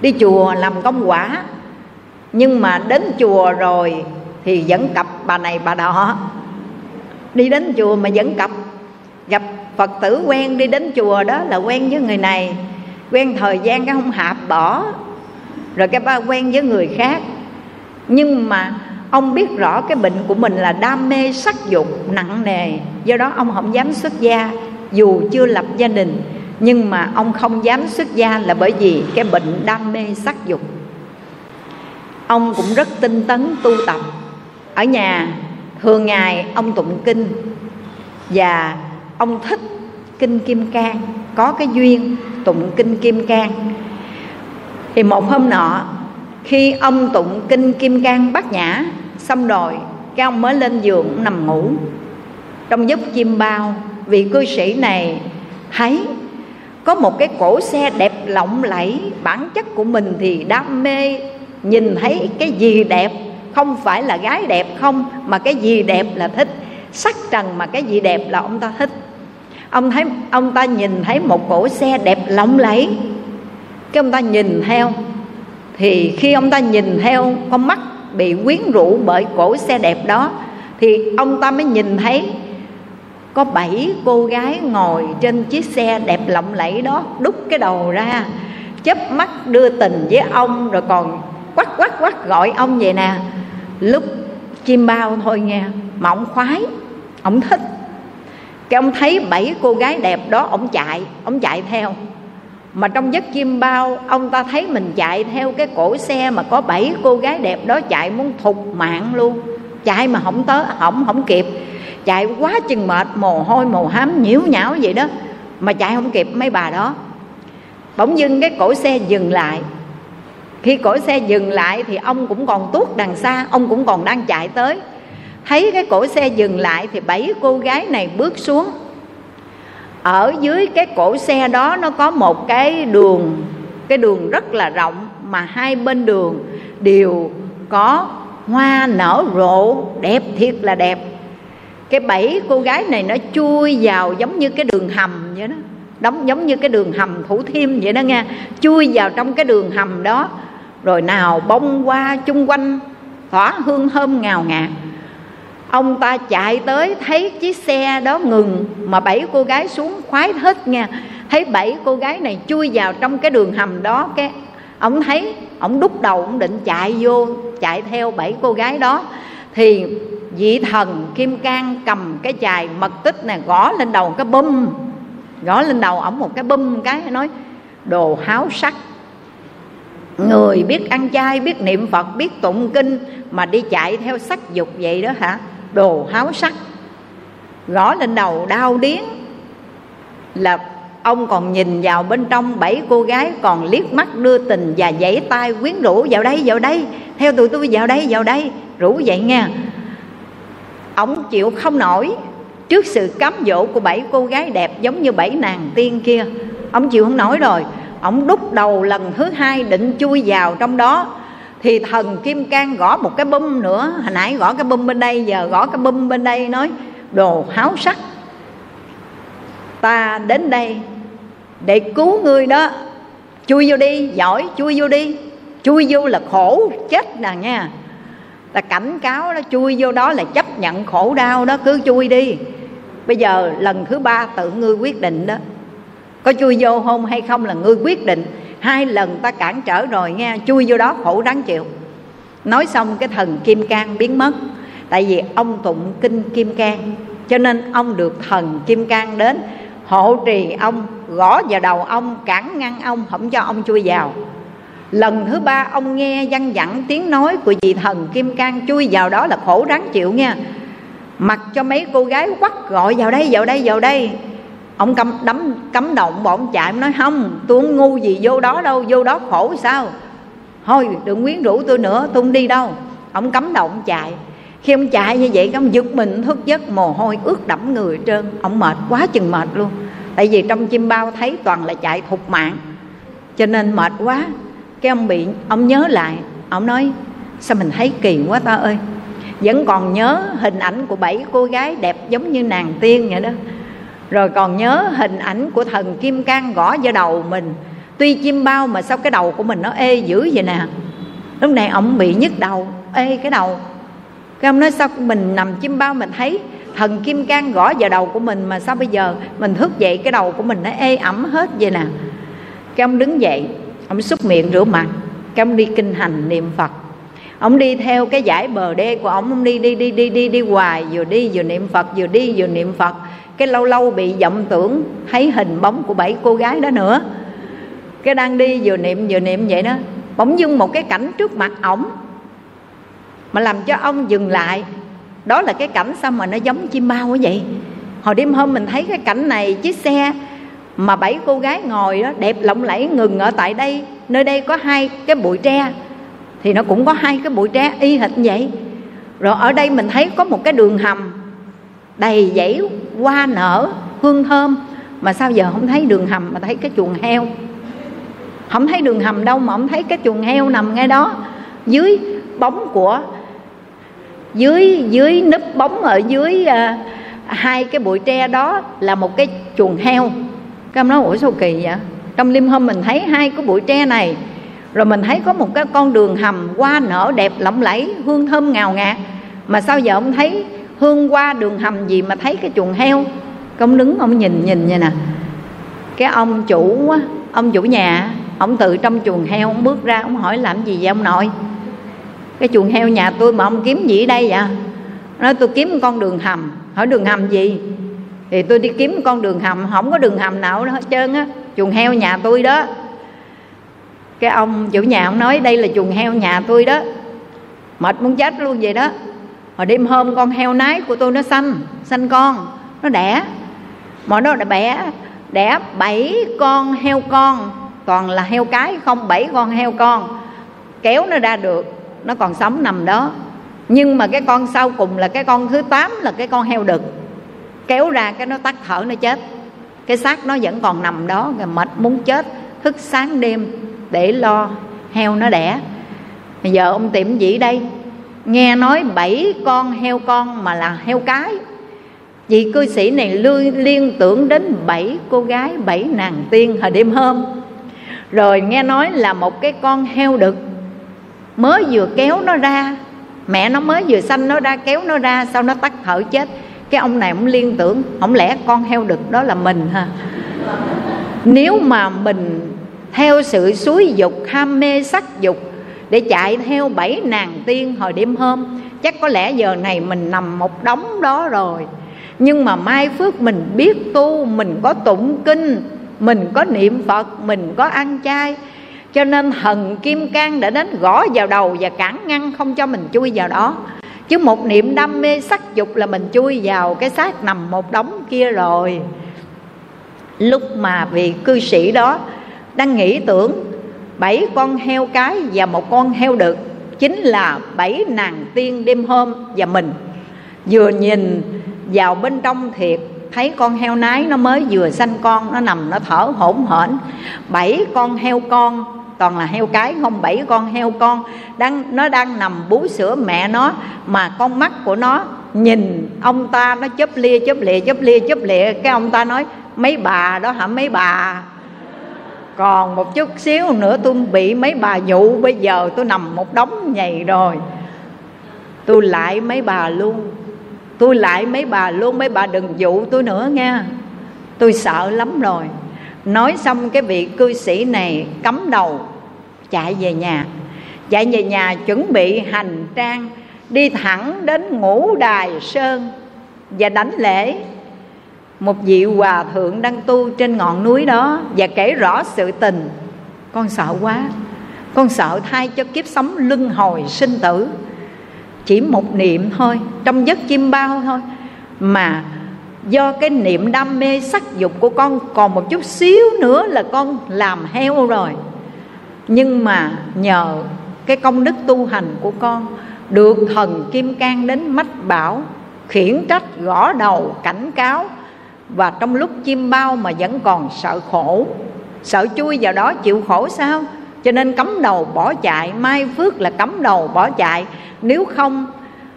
đi chùa làm công quả. Nhưng mà đến chùa rồi thì vẫn cặp bà này bà đó đi đến chùa mà vẫn cặp. Gặp phật tử quen đi đến chùa đó là quen với người này. Quen thời gian cái không hạp bỏ. Rồi cái ba quen với người khác. Nhưng mà ông biết rõ cái bệnh của mình là đam mê sắc dục nặng nề. Do đó ông không dám xuất gia dù chưa lập gia đình, nhưng mà ông không dám xuất gia là bởi vì cái bệnh đam mê sắc dục. Ông cũng rất tinh tấn tu tập. Ở nhà, thường ngày ông tụng kinh và ông thích kinh kim cang, có cái duyên tụng kinh kim cang. Thì một hôm nọ, khi ông tụng kinh kim cang bát nhã, xong rồi, cái ông mới lên giường nằm ngủ. Trong giấc chim bao vị cư sĩ này thấy có một cái cổ xe đẹp lộng lẫy, bản chất của mình thì đam mê, nhìn thấy cái gì đẹp, không phải là gái đẹp không, mà cái gì đẹp là thích. Sắc trần mà cái gì đẹp là ông ta thích. Ông thấy, ông ta nhìn thấy một cổ xe đẹp lộng lẫy. Cái ông ta nhìn theo, thì khi ông ta nhìn theo, con mắt bị quyến rũ bởi cổ xe đẹp đó, thì ông ta mới nhìn thấy có bảy cô gái ngồi trên chiếc xe đẹp lộng lẫy đó đút cái đầu ra, chớp mắt đưa tình với ông, rồi còn quắc quắc quắc gọi ông vậy nè. Lúc chim bao thôi nha mà ông khoái, ông thích. Cái ông thấy bảy cô gái đẹp đó, ông chạy ông chạy theo. Mà trong giấc chim bao, ông ta thấy mình chạy theo cái cổ xe mà có bảy cô gái đẹp đó chạy muốn thục mạng luôn. Chạy mà không tới không không kịp chạy quá chừng mệt, mồ hôi, mồ hám nhiễu nhão vậy đó. Mà chạy không kịp, mấy bà đó. Bỗng dưng cái cổ xe dừng lại. Khi cổ xe dừng lại thì ông cũng còn tuốt đằng xa, ông cũng còn đang chạy tới. Thấy cái cổ xe dừng lại thì bảy cô gái này bước xuống. Ở dưới cái cổ xe đó, nó có một cái đường. Cái đường rất là rộng mà hai bên đường đều có hoa nở rộ. Đẹp thiệt là đẹp cái bảy cô gái này nó chui vào giống như cái đường hầm vậy đó. Đóng giống như cái đường hầm thủ thiêm vậy đó nghe. Chui vào trong cái đường hầm đó. Rồi nào bông qua chung quanh tỏa hương thơm ngào ngạt. Ông ta chạy tới, thấy chiếc xe đó ngừng, mà bảy cô gái xuống khoái hết nha thấy bảy cô gái này chui vào trong cái đường hầm đó cái, ông thấy, ông đúc đầu, ông định chạy vô, chạy theo bảy cô gái đó thì vị thần kim cang cầm cái chài mật tích này gõ lên đầu cái bum. Gõ lên đầu ổng một cái bum cái, nói, đồ háo sắc, người biết ăn chay, biết niệm phật, biết tụng kinh mà đi chạy theo sắc dục vậy đó hả? Đồ háo sắc. Gõ lên đầu đau điếng. Là ông còn nhìn vào bên trong bảy cô gái còn liếc mắt đưa tình và giãy tay quyến rũ, vào đây vào đây, theo tụi tôi, vào đây vào đây rủ vậy nha. Ông chịu không nổi. Trước sự cám dỗ của bảy cô gái đẹp giống như bảy nàng tiên kia, ông chịu không nổi rồi. Ông đúc đầu lần thứ hai định chui vào trong đó. Thì thần kim cang gõ một cái bum nữa. Hồi nãy gõ cái bum bên đây, giờ gõ cái bum bên đây nói, đồ háo sắc, ta đến đây để cứu ngươi đó. Chui vô đi, giỏi, chui vô đi. Chui vô là khổ chết nè nha là cảnh cáo nó chui vô đó là chấp nhận khổ đau đó, cứ chui đi. Bây giờ lần thứ ba tự ngươi quyết định đó. Có chui vô hôn hay không là ngươi quyết định. Hai lần ta cản trở rồi nghe, chui vô đó khổ đáng chịu. Nói xong cái thần kim cang biến mất. Tại vì ông tụng kinh kim cang, cho nên ông được thần kim cang đến. Hộ trì ông, gõ vào đầu ông, cản ngăn ông, không cho ông chui vào lần thứ ba ông nghe văn dặn tiếng nói của vị thần kim cang chui vào đó là khổ đáng chịu nha. Mặc cho mấy cô gái quắt gọi vào đây vào đây vào đây. Ông cấm đấm cấm động bọn ông chạy, ông nói, không, tôi không ngu gì vô đó đâu, vô đó khổ sao? Thôi, đừng quyến rũ tôi nữa, tôi không đi đâu. Ông cấm động chạy. Khi ông chạy như vậy, ông giật mình, thức giấc mồ hôi ướt đẫm người trơn. Ông mệt quá chừng mệt luôn. Tại vì trong chim bao thấy toàn là chạy thục mạng. Cho nên mệt quá cái ông bị, ông nhớ lại, ông nói, sao mình thấy kỳ quá ta ơi? Vẫn còn nhớ hình ảnh của bảy cô gái đẹp giống như nàng tiên vậy đó. Rồi còn nhớ hình ảnh của thần kim cang gõ vào đầu mình. Tuy chim bao mà sao cái đầu của mình nó ê dữ vậy nè? Lúc này ông bị nhức đầu, ê, cái đầu. Cái ông nói, sao mình nằm chim bao mình thấy thần kim cang gõ vào đầu của mình mà sao bây giờ mình thức dậy cái đầu của mình nó ê ẩm hết vậy nè? Cái ông đứng dậy ông xúc miệng rửa mặt, cái ông đi kinh hành niệm phật. Ông đi theo cái giải bờ đê của ông ông đi đi đi đi đi đi hoài, vừa đi vừa niệm phật, vừa đi vừa niệm phật. Cái lâu lâu bị vọng tưởng, thấy hình bóng của bảy cô gái đó nữa. Cái đang đi vừa niệm vừa niệm vậy đó, bỗng dưng một cái cảnh trước mặt ổng, mà làm cho ông dừng lại. Đó là cái cảnh sao mà nó giống chim bao quá vậy? Hồi đêm hôm mình thấy cái cảnh này, chiếc xe mà bảy cô gái ngồi đó đẹp lộng lẫy ngừng ở tại đây. Nơi đây có hai cái bụi tre. Thì nó cũng có hai cái bụi tre y hệt vậy. Rồi ở đây mình thấy có một cái đường hầm đầy dãy hoa nở hương thơm. Mà sao giờ không thấy đường hầm mà thấy cái chuồng heo? Không thấy đường hầm đâu mà không thấy cái chuồng heo nằm ngay đó. Dưới bóng của dưới dưới nấp bóng ở dưới uh, hai cái bụi tre đó là một cái chuồng heo các nói, ủa sao kỳ vậy? Trong lim hôm mình thấy hai cái bụi tre này, rồi mình thấy có một cái con đường hầm hoa nở đẹp lộng lẫy, hương thơm ngào ngạt. Mà sao giờ ông thấy hương qua đường hầm gì mà thấy cái chuồng heo? Công đứng, ông nhìn nhìn vậy nè. Cái ông chủ ông chủ nhà ông từ trong chuồng heo ông bước ra, ông hỏi làm gì vậy ông nội? Cái chuồng heo nhà tôi mà ông kiếm gì ở đây vậy? Nói, tôi kiếm con đường hầm. Hỏi, đường hầm gì? Thì tôi đi kiếm con đường hầm, không có đường hầm nào hết trơn á. Chuồng heo nhà tôi đó. Cái ông chủ nhà ông nói đây là chuồng heo nhà tôi đó. Mệt muốn chết luôn vậy đó. Hồi đêm hôm con heo nái của tôi nó xanh xanh con. Nó đẻ. Mà nó đã bẻ, đẻ bảy con heo con. Toàn là heo cái, không bảy con heo con. Kéo nó ra được, nó còn sống nằm đó. Nhưng mà cái con sau cùng là cái con thứ tám là cái con heo đực kéo ra cái nó tắt thở nó chết. Cái xác nó vẫn còn nằm đó rồi mệt muốn chết, thức sáng đêm để lo heo nó đẻ. Bây giờ ông tiệm gì đây, nghe nói bảy con heo con mà là heo cái. Vị cư sĩ này liên tưởng đến bảy cô gái, bảy nàng tiên hồi đêm hôm. Rồi nghe nói là một cái con heo đực mới vừa kéo nó ra. Mẹ nó mới vừa sanh nó ra, kéo nó ra, sau nó tắt thở chết cái ông này ông liên tưởng không lẽ con heo đực đó là mình ha. Nếu mà mình theo sự suối dục, ham mê sắc dục để chạy theo bảy nàng tiên hồi đêm hôm, chắc có lẽ giờ này mình nằm một đống đó rồi. Nhưng mà mai phước mình biết tu, mình có tụng kinh, mình có niệm phật, mình có ăn chay. Cho nên thần kim cang đã đến gõ vào đầu và cản ngăn không cho mình chui vào đó chứ một niệm đam mê sắc dục là mình chui vào cái xác nằm một đống kia rồi. Lúc mà vị cư sĩ đó đang nghĩ tưởng, bảy con heo cái và một con heo đực, chính là bảy nàng tiên đêm hôm và mình. Vừa nhìn vào bên trong thiệt thấy con heo nái nó mới vừa sanh con, nó nằm nó thở hổn hển. Bảy con heo con toàn là heo cái, không bảy con heo con. Đang, nó đang nằm bú sữa mẹ nó, mà con mắt của nó nhìn ông ta, nó chớp lia, chớp lịa, chớp lia, chớp lịa. Cái ông ta nói, mấy bà đó hả, mấy bà? Còn một chút xíu nữa tôi bị mấy bà dụ. Bây giờ tôi nằm một đống nhầy rồi. Tôi lại mấy bà luôn. Tôi lại mấy bà luôn. Mấy bà đừng dụ tôi nữa nha. Tôi sợ lắm rồi nói xong cái vị cư sĩ này cắm đầu, chạy về nhà. Chạy về nhà chuẩn bị hành trang, đi thẳng đến ngũ đài sơn và đánh lễ. Một vị hòa thượng đang tu trên ngọn núi đó và kể rõ sự tình. Con sợ quá, con sợ thay cho kiếp sống luân hồi sinh tử. Chỉ một niệm thôi, trong giấc chim bao thôi, mà do cái niệm đam mê sắc dục của con còn một chút xíu nữa là con làm heo rồi. Nhưng mà nhờ cái công đức tu hành của con, được thần kim cang đến mách bảo, khiển trách, gõ đầu, cảnh cáo, và trong lúc chim bao mà vẫn còn sợ khổ, sợ chui vào đó chịu khổ sao? Cho nên cấm đầu bỏ chạy, mai phước là cấm đầu bỏ chạy. Nếu không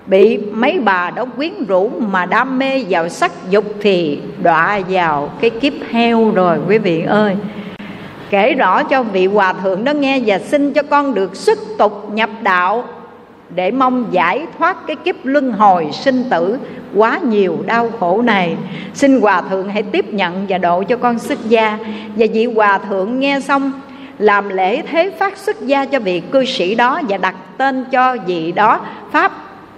bị mấy bà đó quyến rũ mà đam mê vào sắc dục thì đọa vào cái kiếp heo rồi, quý vị ơi. Kể rõ cho vị hòa thượng đó nghe và xin cho con được xuất tục nhập đạo để mong giải thoát cái kiếp luân hồi sinh tử quá nhiều đau khổ này. Xin hòa thượng hãy tiếp nhận và độ cho con xuất gia. Và vị hòa thượng nghe xong, làm lễ thế phát xuất gia cho vị cư sĩ đó và đặt tên cho vị đó, pháp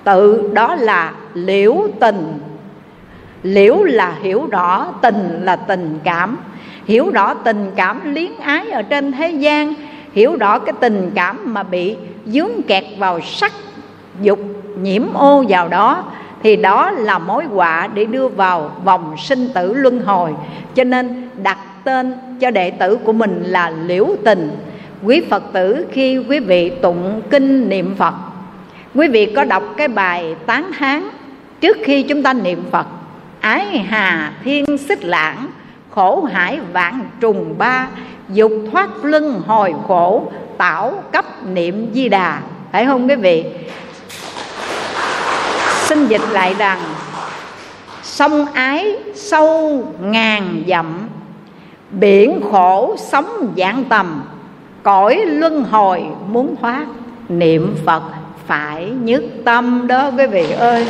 tự đó là liễu tình. Liễu là hiểu rõ, tình là tình cảm. Hiểu rõ tình cảm liếng ái ở trên thế gian, hiểu rõ cái tình cảm mà bị dướng kẹt vào sắc dục nhiễm ô vào đó, thì đó là mối họa để đưa vào vòng sinh tử luân hồi. Cho nên đặt tên cho đệ tử của mình là liễu tình. Quý phật tử, khi quý vị tụng kinh niệm phật quý vị có đọc cái bài tán thán trước khi chúng ta niệm phật? Ái hà thiên xích lãng, khổ hải vạn trùng ba, dục thoát luân hồi khổ, tảo cấp niệm di đà. Phải không quý vị? Xin dịch lại rằng, sông ái sâu ngàn dặm, biển khổ sống dạng tầm, cõi luân hồi muốn thoát, niệm phật phải nhất tâm đó, quý vị ơi.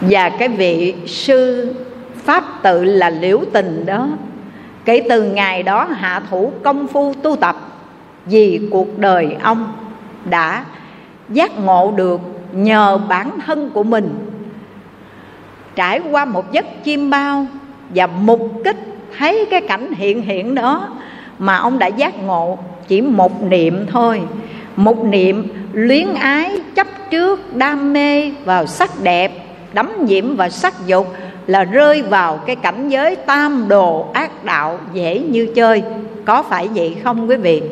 Và cái vị sư pháp tự là liễu tình đó, kể từ ngày đó hạ thủ công phu tu tập, vì cuộc đời ông đã giác ngộ được nhờ bản thân của mình. Trải qua một giấc chiêm bao và mục kích, thấy cái cảnh hiện hiện đó mà ông đã giác ngộ chỉ một niệm thôi. Một niệm luyến ái, chấp trước, đam mê vào sắc đẹp, đắm nhiễm vào sắc dục là rơi vào cái cảnh giới tam đồ ác đạo dễ như chơi. Có phải vậy không quý vị?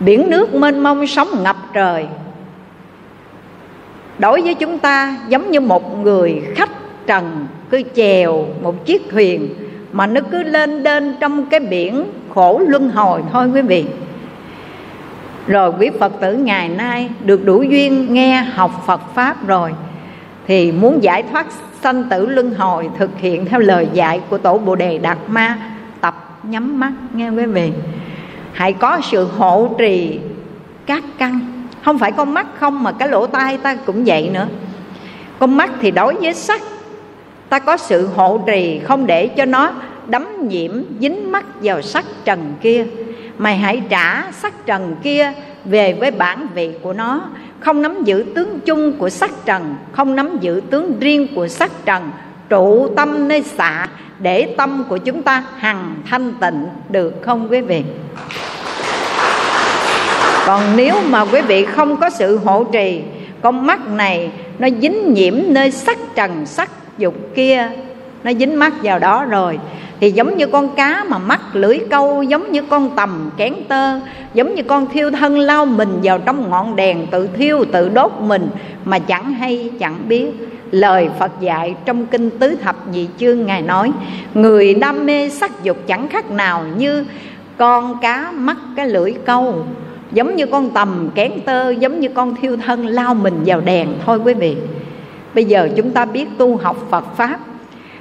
Biển nước mênh mông sóng ngập trời. Đối với chúng ta, giống như một người khách trần, cứ chèo một chiếc thuyền mà nó cứ lên đên trong cái biển khổ luân hồi thôi quý vị rồi quý phật tử ngày nay được đủ duyên nghe học phật pháp rồi, thì muốn giải thoát sanh tử luân hồi thực hiện theo lời dạy của tổ bồ đề đạt ma, tập nhắm mắt nghe quý vị. Hãy có sự hộ trì các căn. Không phải con mắt không mà cái lỗ tai ta cũng vậy nữa. Con mắt thì đối với sắc. Ta có sự hộ trì không để cho nó đấm nhiễm dính mắt vào sắc trần kia mày hãy trả sắc trần kia về với bản vị của nó. Không nắm giữ tướng chung của sắc trần, không nắm giữ tướng riêng của sắc trần. Trụ tâm nơi xạ, để tâm của chúng ta hằng thanh tịnh, được không quý vị? Còn nếu mà quý vị không có sự hộ trì, con mắt này nó dính nhiễm nơi sắc trần, sắc dục kia. Nó dính mắt vào đó rồi thì giống như con cá mà mắc lưỡi câu, giống như con tầm kén tơ, giống như con thiêu thân lao mình vào trong ngọn đèn tự thiêu, tự đốt mình, mà chẳng hay, chẳng biết. Lời Phật dạy trong kinh tứ thập nhị chương ngài nói, người đam mê sắc dục chẳng khác nào như con cá mắc cái lưỡi câu. Giống như con tầm kén tơ, giống như con thiêu thân lao mình vào đèn. Thôi quý vị, bây giờ chúng ta biết tu học Phật pháp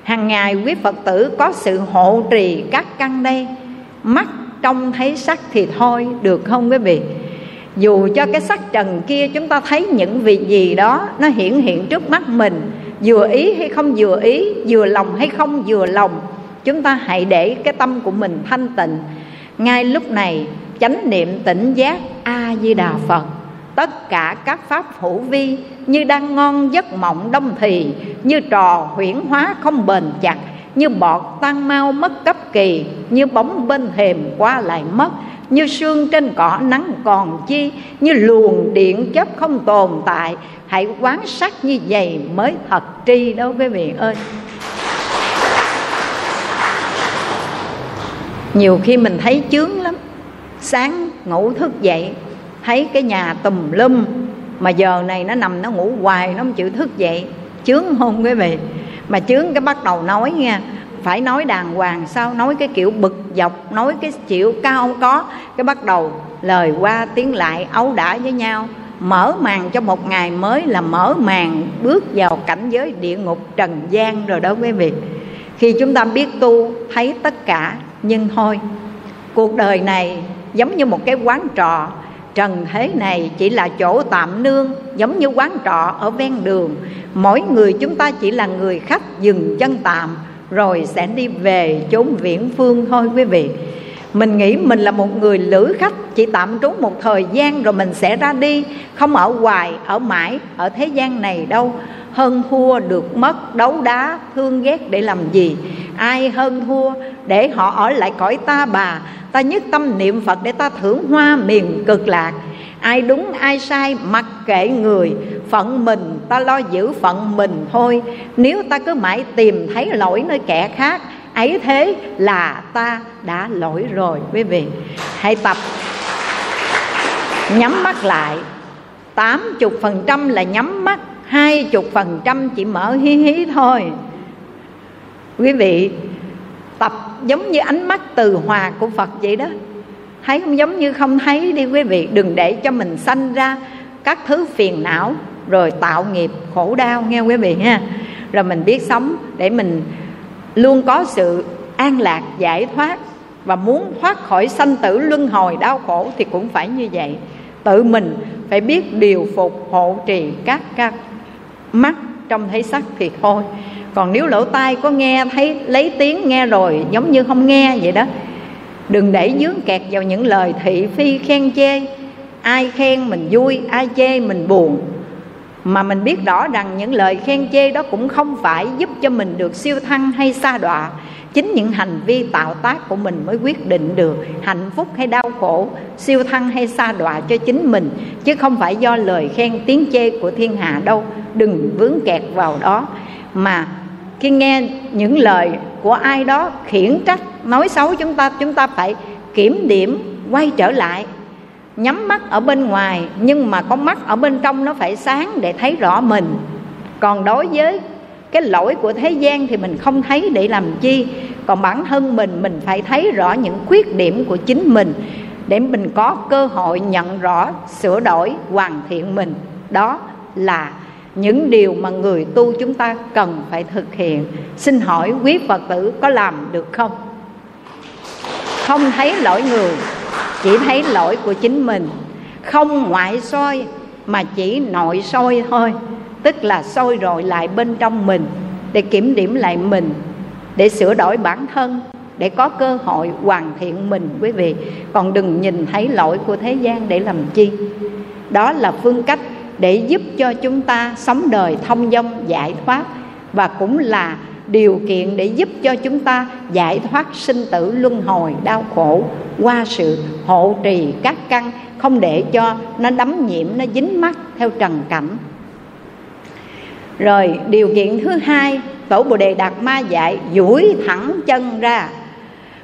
hàng ngày quý phật tử có sự hộ trì các căn đây. Mắt trông thấy sắc thì thôi, được không quý vị? Dù cho cái sắc trần kia chúng ta thấy những việc gì đó, nó hiển hiện trước mắt mình, vừa ý hay không vừa ý, vừa lòng hay không vừa lòng, chúng ta hãy để cái tâm của mình thanh tịnh. Ngay lúc này, chánh niệm tỉnh giác a di đà phật tất cả các pháp hữu vi như đang ngon giấc mộng đông thì, như trò huyễn hóa không bền chặt, như bọt tan mau mất cấp kỳ, như bóng bên thềm qua lại mất, như sương trên cỏ nắng còn chi, như luồng điện chấp không tồn tại. Hãy quán sát như vậy mới thật tri đó quý vị ơi. Nhiều khi mình thấy chướng lắm, sáng ngủ thức dậy thấy cái nhà tùm lum mà giờ này nó nằm nó ngủ hoài, nó không chịu thức dậy. Chướng hôn quý vị. Mà chướng cái bắt đầu nói nha, phải nói đàng hoàng sao? Nói cái kiểu bực dọc, nói cái chịu cao không có. Cái bắt đầu lời qua tiếng lại ấu đả với nhau. Mở màn cho một ngày mới là mở màn bước vào cảnh giới địa ngục trần gian rồi đó quý vị. Khi chúng ta biết tu, thấy tất cả, nhưng thôi, cuộc đời này giống như một cái quán trò trần thế này chỉ là chỗ tạm nương, giống như quán trọ ở ven đường. Mỗi người chúng ta chỉ là người khách dừng chân tạm, rồi sẽ đi về chốn viễn phương thôi quý vị. Mình nghĩ mình là một người lữ khách, chỉ tạm trú một thời gian rồi mình sẽ ra đi. Không ở hoài, ở mãi, ở thế gian này đâu. Hơn thua được mất, đấu đá, thương ghét để làm gì? Ai hơn thua, để họ ở lại cõi ta bà. Ta nhất tâm niệm phật để ta thưởng hoa miền cực lạc. Ai đúng, ai sai, mặc kệ người. Phận mình, ta lo giữ phận mình thôi. Nếu ta cứ mãi tìm thấy lỗi nơi kẻ khác, ấy thế là ta đã lỗi rồi, quý vị. Hãy tập. Nhắm mắt lại. Tám chục phần trăm là nhắm mắt, hai chục phần trăm chỉ mở hí hí thôi quý vị, tập giống như ánh mắt từ hòa của phật vậy đó. Thấy không giống như không thấy đi quý vị? Đừng để cho mình sanh ra các thứ phiền não rồi tạo nghiệp khổ đau, nghe quý vị ha? Rồi mình biết sống để mình luôn có sự an lạc, giải thoát và muốn thoát khỏi sanh tử luân hồi đau khổ thì cũng phải như vậy. Tự mình phải biết điều phục hộ trì các các mắt trong thấy sắc thì thôi còn nếu lỗ tai có nghe, thấy, lấy tiếng nghe rồi, giống như không nghe vậy đó, đừng để dướng kẹt vào những lời thị phi khen chê. Ai khen mình vui, ai chê mình buồn. Mà mình biết rõ rằng những lời khen chê đó cũng không phải giúp cho mình được siêu thăng hay xa đọa. Chính những hành vi tạo tác của mình mới quyết định được hạnh phúc hay đau khổ, siêu thăng hay xa đọa cho chính mình, chứ không phải do lời khen tiếng chê của thiên hạ đâu. Đừng vướng kẹt vào đó. Mà khi nghe những lời của ai đó khiển trách, nói xấu chúng ta chúng ta phải kiểm điểm, quay trở lại. Nhắm mắt ở bên ngoài, nhưng mà con mắt ở bên trong nó phải sáng để thấy rõ mình. Còn đối với cái lỗi của thế gian thì mình không thấy để làm chi. Còn bản thân mình mình phải thấy rõ những khuyết điểm của chính mình để mình có cơ hội nhận rõ, sửa đổi, hoàn thiện mình. Đó là những điều mà người tu chúng ta cần phải thực hiện. Xin hỏi quý phật tử có làm được không? Không thấy lỗi người, chỉ thấy lỗi của chính mình. Không ngoại soi, mà chỉ nội soi thôi. Tức là soi rồi lại bên trong mình, để kiểm điểm lại mình, để sửa đổi bản thân, để có cơ hội hoàn thiện mình, quý vị. Còn đừng nhìn thấy lỗi của thế gian để làm chi. Đó là phương cách để giúp cho chúng ta sống đời thông dong, giải thoát, và cũng là điều kiện để giúp cho chúng ta giải thoát sinh tử luân hồi đau khổ qua sự hộ trì các căn, không để cho nó đắm nhiễm, nó dính mắt theo trần cảnh. Rồi, điều kiện thứ hai, tổ bồ đề đạt ma dạy, duỗi thẳng chân ra.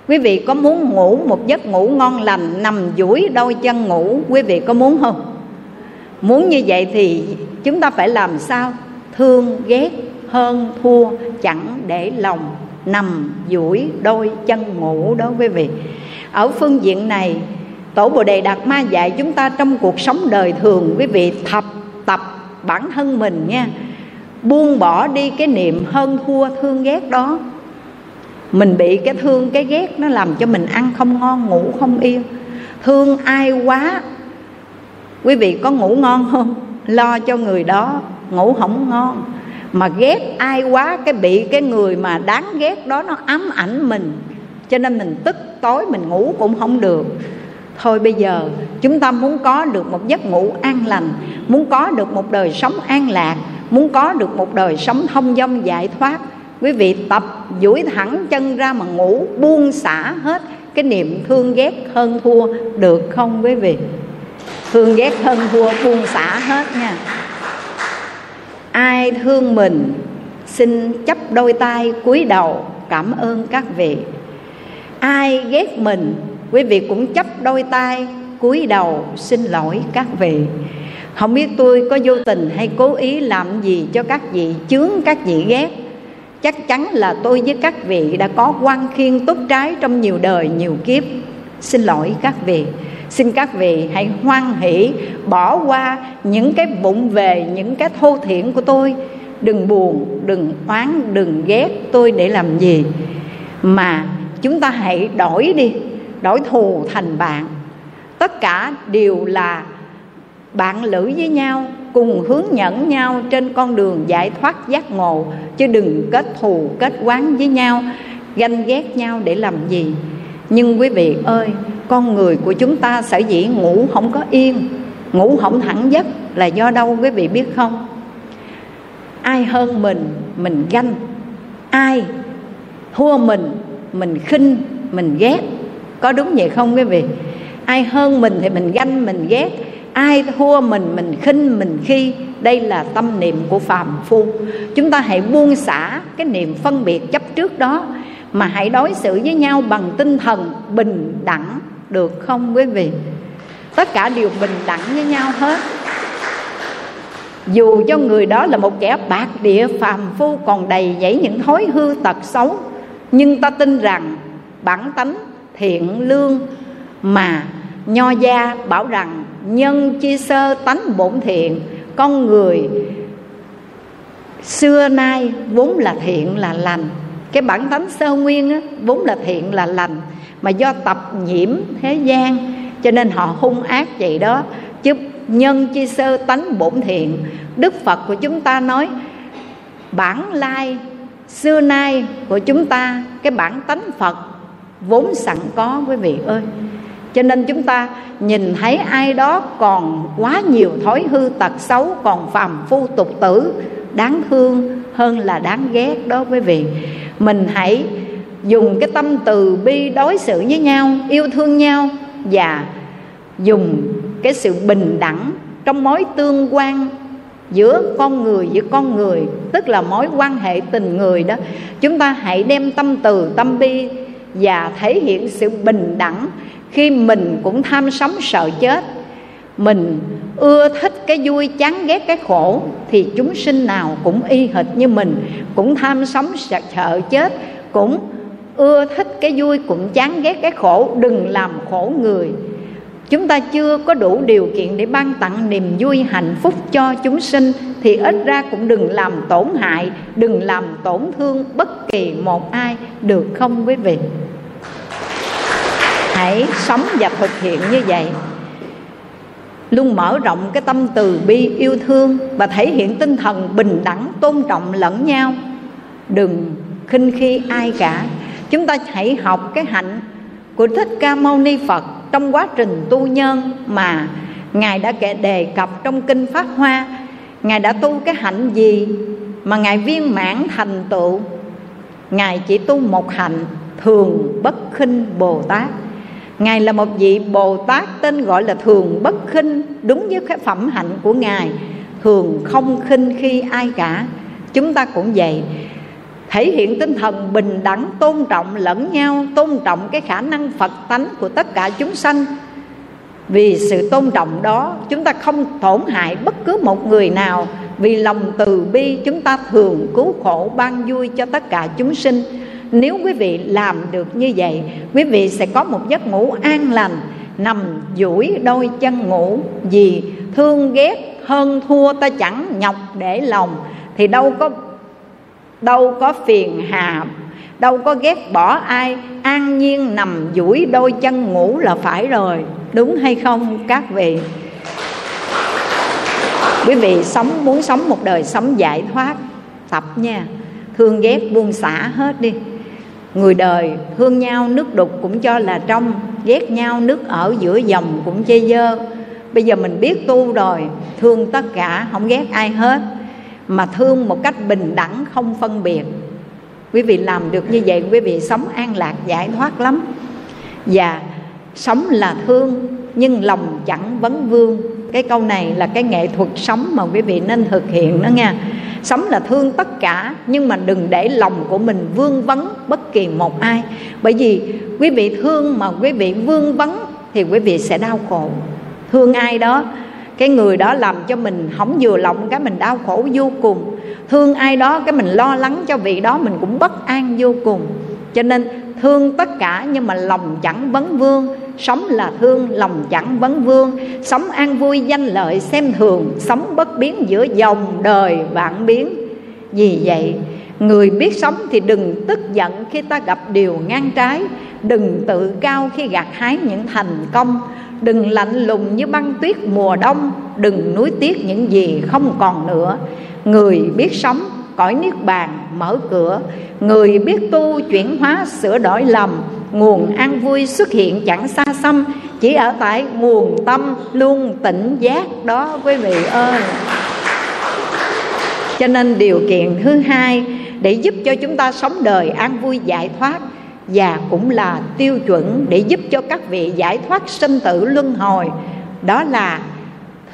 Quý vị có muốn ngủ một giấc ngủ ngon lành, nằm duỗi đôi chân ngủ, quý vị có muốn không? Muốn như vậy thì chúng ta phải làm sao? Thương, ghét, hơn, thua, chẳng để lòng nằm duỗi đôi chân ngủ đó quý vị. Ở phương diện này, tổ bồ đề đạt ma dạy chúng ta trong cuộc sống đời thường, quý vị, thập tập bản thân mình nha. Buông bỏ đi cái niệm hơn, thua, thương, ghét đó. Mình bị cái thương, cái ghét nó làm cho mình ăn không ngon, ngủ không yên. Thương ai quá quý vị có ngủ ngon không? Lo cho người đó ngủ không ngon. Mà ghét ai quá, cái bị cái người mà đáng ghét đó nó ám ảnh mình. Cho nên mình tức tối, mình ngủ cũng không được. Thôi bây giờ, chúng ta muốn có được một giấc ngủ an lành, muốn có được một đời sống an lạc, muốn có được một đời sống thông dong, giải thoát, quý vị tập duỗi thẳng chân ra mà ngủ buông xả hết cái niệm thương ghét hơn thua được không, quý vị? Thương ghét hơn thua buông xả hết nha. Ai thương mình, xin chấp đôi tay cúi đầu cảm ơn các vị. Ai ghét mình, quý vị cũng chấp đôi tay cúi đầu xin lỗi các vị. Không biết tôi có vô tình hay cố ý làm gì cho các vị chướng các vị ghét. Chắc chắn là tôi với các vị đã có quan khiên tốt trái trong nhiều đời, nhiều kiếp xin lỗi các vị. Xin các vị hãy hoan hỷ, bỏ qua những cái bụng về, những cái thô thiển của tôi. Đừng buồn, đừng oán, đừng ghét tôi để làm gì. Mà chúng ta hãy đổi đi, đổi thù thành bạn. Tất cả đều là bạn lữ với nhau, cùng hướng nhẫn nhau trên con đường giải thoát giác ngộ, chứ đừng kết thù, kết quán với nhau, ganh ghét nhau để làm gì nhưng quý vị ơi, con người của chúng ta sở dĩ ngủ không có yên, ngủ không thẳng giấc là do đâu quý vị biết không? Ai hơn mình mình ganh. Ai thua mình mình khinh, mình ghét. Có đúng vậy không quý vị? Ai hơn mình thì mình ganh, mình ghét. Ai thua mình mình khinh, mình khi? Đây là tâm niệm của phàm phu. Chúng ta hãy buông xả cái niệm phân biệt chấp trước đó mà hãy đối xử với nhau bằng tinh thần bình đẳng được không quý vị? Tất cả đều bình đẳng với nhau hết. Dù cho người đó là một kẻ bạc địa phàm phu còn đầy dẫy những thói hư tật xấu, nhưng ta tin rằng bản tánh thiện lương mà nho gia bảo rằng nhân chi sơ tánh bổn thiện, con người xưa nay vốn là thiện là lành cái bản tánh sơ nguyên á, vốn là thiện là lành mà do tập nhiễm thế gian cho nên họ hung ác vậy đó. Chứ nhân chi sơ tánh bổn thiện đức phật của chúng ta nói bản lai xưa nay của chúng ta cái bản tánh phật vốn sẵn có quý vị ơi. Cho nên chúng ta nhìn thấy ai đó còn quá nhiều thói hư tật xấu còn phàm phu tục tử đáng thương hơn là đáng ghét đó quý vị mình hãy dùng cái tâm từ bi đối xử với nhau, yêu thương nhau và dùng cái sự bình đẳng trong mối tương quan giữa con người với con người, tức là mối quan hệ tình người đó. Chúng ta hãy đem tâm từ, tâm bi và thể hiện sự bình đẳng khi mình cũng tham sống sợ chết mình ưa thích cái vui chán ghét cái khổ thì chúng sinh nào cũng y hệt như mình cũng tham sống sợ, sợ chết cũng ưa thích cái vui cũng chán ghét cái khổ đừng làm khổ người. Chúng ta chưa có đủ điều kiện để ban tặng niềm vui hạnh phúc cho chúng sinh thì ít ra cũng đừng làm tổn hại đừng làm tổn thương bất kỳ một ai được không quý vị? Hãy sống và thực hiện như vậy luôn mở rộng cái tâm từ bi yêu thương và thể hiện tinh thần bình đẳng, tôn trọng, lẫn nhau. Đừng khinh khi ai cả. Chúng ta hãy học cái hạnh của thích ca mâu ni phật trong quá trình tu nhân mà ngài đã kể đề cập trong kinh pháp hoa. Ngài đã tu cái hạnh gì mà ngài viên mãn thành tựu? Ngài chỉ tu một hạnh, thường bất khinh bồ tát. Ngài là một vị Bồ Tát tên gọi là thường bất khinh, Đúng với cái phẩm hạnh của Ngài. Thường không khinh khi ai cả. Chúng ta cũng vậy. Thể hiện tinh thần bình đẳng, tôn trọng lẫn nhau, Tôn trọng cái khả năng Phật tánh của tất cả chúng sanh. Vì sự tôn trọng đó, chúng ta không tổn hại bất cứ một người nào. Vì lòng từ bi, chúng ta thường cứu khổ, ban vui cho tất cả chúng sinh nếu quý vị làm được như vậy, quý vị sẽ có một giấc ngủ an lành, nằm duỗi đôi chân ngủ. Vì thương ghét hơn thua ta chẳng nhọc để lòng, thì đâu có đâu có phiền hà, đâu có ghét bỏ ai. An nhiên nằm duỗi đôi chân ngủ là phải rồi. Đúng hay không, các vị? Quý vị sống, muốn sống một đời sống giải thoát, tập nha. Thương ghét buông xả hết đi người đời thương nhau, nước đục cũng cho là trong, ghét nhau, nước ở giữa dòng cũng chê dơ. Bây giờ mình biết tu rồi, thương tất cả, không ghét ai hết. Mà thương một cách bình đẳng, không phân biệt. Quý vị làm được như vậy, quý vị sống an lạc, giải thoát lắm. Và sống là thương, nhưng lòng chẳng vấn vương. Cái câu này là cái nghệ thuật sống mà quý vị nên thực hiện đó nha sống là thương tất cả, nhưng mà đừng để lòng của mình vương vấn bất kỳ một ai. Bởi vì quý vị thương mà quý vị vương vấn thì quý vị sẽ đau khổ. Thương ai đó, cái người đó làm cho mình không vừa lòng, cái mình đau khổ vô cùng. Thương ai đó, cái mình lo lắng cho vị đó, mình cũng bất an vô cùng. Cho nên thương tất cả, nhưng mà lòng chẳng vấn vương. Sống là thương, lòng chẳng vấn vương. Sống an vui danh lợi, xem thường. Sống bất biến giữa dòng đời vạn biến. Vì vậy, người biết sống thì đừng tức giận khi ta gặp điều ngang trái. Đừng tự cao khi gặt hái những thành công. Đừng lạnh lùng như băng tuyết mùa đông. Đừng nuối tiếc những gì không còn nữa. Người biết sống cõi niết bàn mở cửa. Người biết tu chuyển hóa sửa đổi lầm, nguồn an vui xuất hiện chẳng xa xăm. Chỉ ở tại nguồn tâm luôn tỉnh giác đó quý vị ơi. Cho nên điều kiện thứ hai để giúp cho chúng ta sống đời an vui giải thoát và cũng là tiêu chuẩn để giúp cho các vị giải thoát sinh tử luân hồi, đó là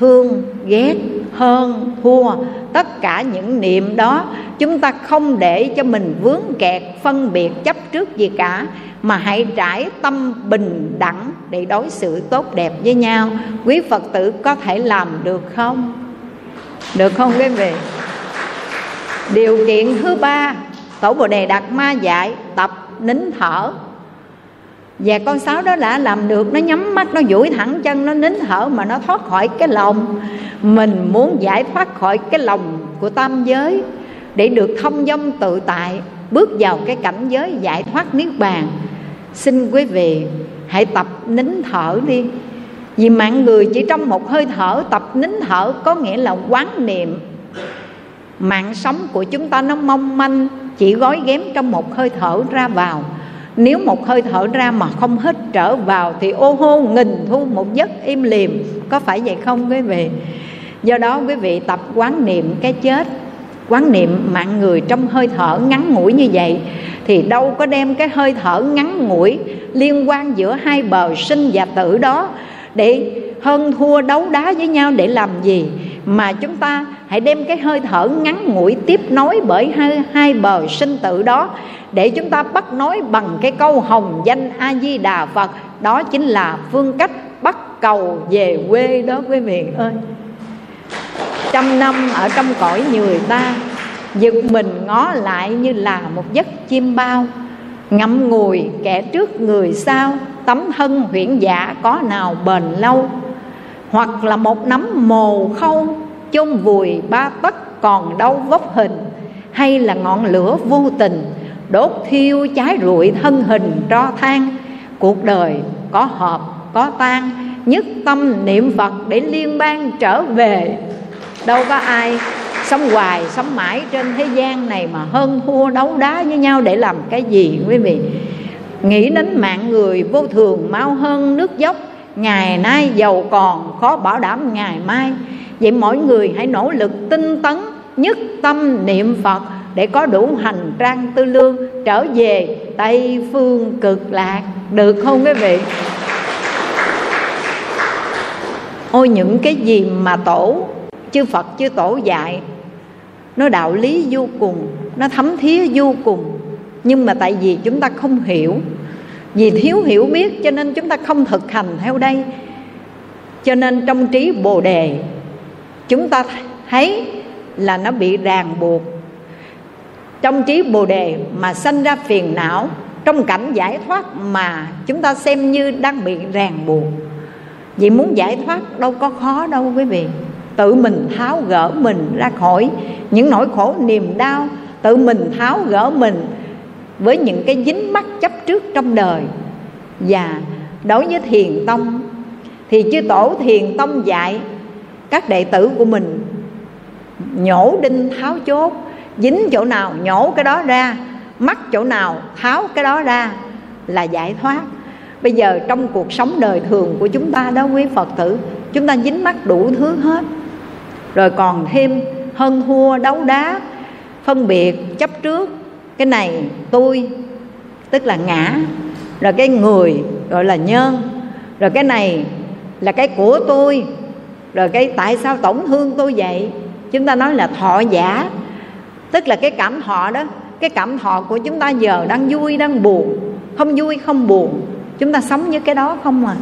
thương, ghét, hơn, thua. Tất cả những niệm đó, chúng ta không để cho mình vướng kẹt, phân biệt, chấp trước gì cả, mà hãy trải tâm bình đẳng để đối xử tốt đẹp với nhau. Quý phật tử có thể làm được không? Được không quý vị? Điều kiện thứ ba, tổ bồ đề đạt ma dạy tập nín thở và con sáo đó đã làm được, nó nhắm mắt, nó duỗi thẳng chân, nó nín thở mà nó thoát khỏi cái lòng. Mình muốn giải thoát khỏi cái lòng của tam giới để được thông dong tự tại, bước vào cái cảnh giới giải thoát niết bàn. Xin quý vị hãy tập nín thở đi. Vì mạng người chỉ trong một hơi thở, tập nín thở có nghĩa là quán niệm. Mạng sống của chúng ta nó mong manh, chỉ gói ghém trong một hơi thở ra vào nếu một hơi thở ra mà không hít trở vào thì ô hô nghìn thu một giấc im liềm có phải vậy không quý vị? Do đó quý vị tập quán niệm cái chết, quán niệm mạng người trong hơi thở ngắn ngủi như vậy thì đâu có đem cái hơi thở ngắn ngủi liên quan giữa hai bờ sinh và tử đó để hơn thua đấu đá với nhau để làm gì? Mà chúng ta hãy đem cái hơi thở ngắn ngủi tiếp nối bởi hai, hai bờ sinh tử đó để chúng ta bắt nối bằng cái câu hồng danh a di đà phật. Đó chính là phương cách bắt cầu về quê đó quý vị ơi. Trăm năm ở trong cõi người ta giật mình ngó lại như là một giấc chim bao. Ngậm ngùi kẻ trước người sau tấm thân huyễn dạ có nào bền lâu? Hoặc là một nắm mồ khâu chôn vùi ba tấc còn đâu vóc hình, hay là ngọn lửa vô tình đốt thiêu cháy rụi thân hình tro than. Cuộc đời có hợp có tan nhất tâm niệm phật để liên bang trở về. Đâu có ai sống hoài, sống mãi trên thế gian này mà hơn thua đấu đá với nhau để làm cái gì quý vị? Nghĩ đến mạng người vô thường mau hơn nước dốc, ngày nay giàu còn, khó bảo đảm ngày mai vậy mỗi người hãy nỗ lực tinh tấn nhất tâm niệm phật để có đủ hành trang tư lương trở về tây phương cực lạc. Được không quý vị? Ôi, những cái gì mà tổ, chư phật, chư tổ dạy, nó đạo lý vô cùng, nó thấm thía vô cùng. Nhưng mà tại vì chúng ta không hiểu, vì thiếu hiểu biết cho nên chúng ta không thực hành theo đây. Cho nên trong trí bồ đề chúng ta thấy là nó bị ràng buộc. Trong trí bồ đề mà sanh ra phiền não, trong cảnh giải thoát mà chúng ta xem như đang bị ràng buộc. Vậy muốn giải thoát đâu có khó đâu quý vị. Tự mình tháo gỡ mình ra khỏi những nỗi khổ niềm đau, tự mình tháo gỡ mình với những cái dính mắc chấp trước trong đời. Và đối với thiền tông, thì chư tổ thiền tông dạy các đệ tử của mình. Nhổ đinh, tháo chốt, dính chỗ nào, nhổ cái đó ra, mắc chỗ nào, tháo cái đó ra là giải thoát. Bây giờ trong cuộc sống đời thường của chúng ta đó, quý phật tử, chúng ta dính mắc đủ thứ hết. Rồi còn thêm hơn thua, đấu đá, phân biệt, chấp trước, cái này tôi, tức là ngã, rồi cái người gọi là nhân, rồi cái này là cái của tôi rồi cái tại sao tổn thương tôi vậy? Chúng ta nói là thọ giả. Tức là cái cảm thọ đó, cái cảm thọ của chúng ta giờ đang vui, đang buồn. Không vui, không buồn. Chúng ta sống với cái đó không à?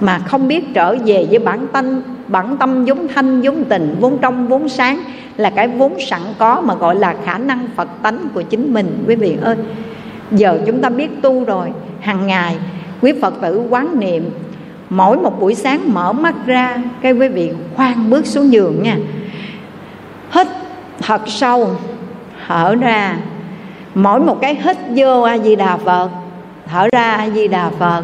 Mà không biết trở về với bản tâm bản tâm vốn thanh, vốn tình, vốn trong, vốn sáng là cái vốn sẵn có mà gọi là khả năng phật tánh của chính mình. Quý vị ơi, giờ chúng ta biết tu rồi hàng ngày quý phật tử quán niệm mỗi một buổi sáng mở mắt ra, cái quý vị khoan bước xuống giường nha. Hít thật sâu, thở ra. Mỗi một cái hít vô a di đà phật, thở ra a di đà phật.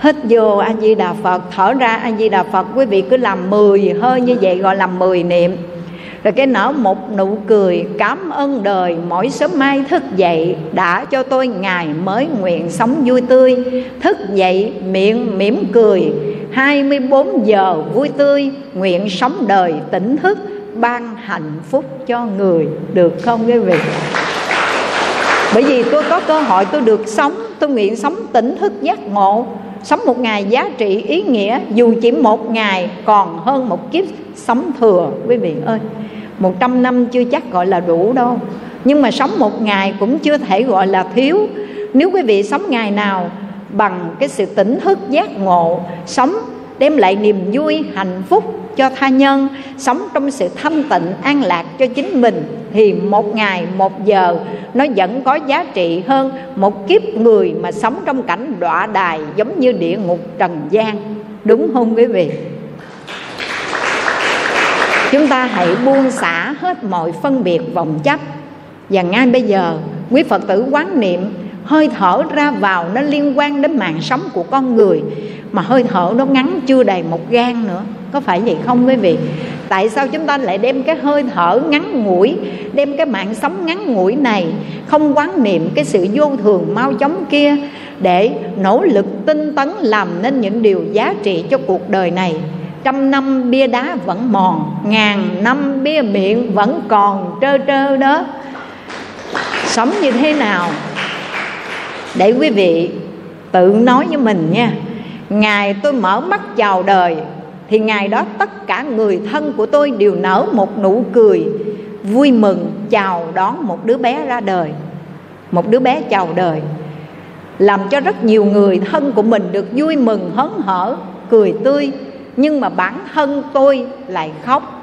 Hít vô a di đà phật, thở ra a di đà phật, quý vị cứ làm 10 hơi như vậy gọi là 10 niệm rồi cái nở một nụ cười cảm ơn đời, mỗi sớm mai thức dậy đã cho tôi ngày mới nguyện sống vui tươi. Thức dậy miệng mỉm cười 24 giờ vui tươi, nguyện sống đời tỉnh thức, ban hạnh phúc cho người. Được không quý vị? Bởi vì tôi có cơ hội tôi được sống, tôi nguyện sống tỉnh thức giác ngộ sống một ngày giá trị ý nghĩa, dù chỉ một ngày, còn hơn một kiếp sống thừa. Quý vị ơi, một trăm năm chưa chắc gọi là đủ đâu. Nhưng mà sống một ngày cũng chưa thể gọi là thiếu. Nếu quý vị sống ngày nào bằng cái sự tỉnh thức giác ngộ, sống đem lại niềm vui, hạnh phúc cho tha nhân, sống trong sự thanh tịnh, an lạc cho chính mình. Thì một ngày, một giờ, nó vẫn có giá trị hơn một kiếp người mà sống trong cảnh đọa đài giống như địa ngục trần gian. Đúng không quý vị? Chúng ta hãy buông xả hết mọi phân biệt vọng chấp. Và ngay bây giờ, quý phật tử quán niệm hơi thở ra vào nó liên quan đến mạng sống của con người. Mà hơi thở nó ngắn chưa đầy một gan nữa. Có phải vậy không quý vị? Tại sao chúng ta lại đem cái hơi thở ngắn ngủi, đem cái mạng sống ngắn ngủi này, không quán niệm cái sự vô thường mau chóng kia, để nỗ lực tinh tấn làm nên những điều giá trị cho cuộc đời này? Trăm năm bia đá vẫn mòn, ngàn năm bia miệng vẫn còn trơ trơ đó. Sống như thế nào? Để quý vị tự nói với mình nha. Ngày tôi mở mắt chào đời, thì ngày đó tất cả người thân của tôi đều nở một nụ cười vui mừng chào đón một đứa bé ra đời. Một đứa bé chào đời, làm cho rất nhiều người thân của mình được vui mừng, hớn hở, cười tươi. Nhưng mà bản thân tôi lại khóc.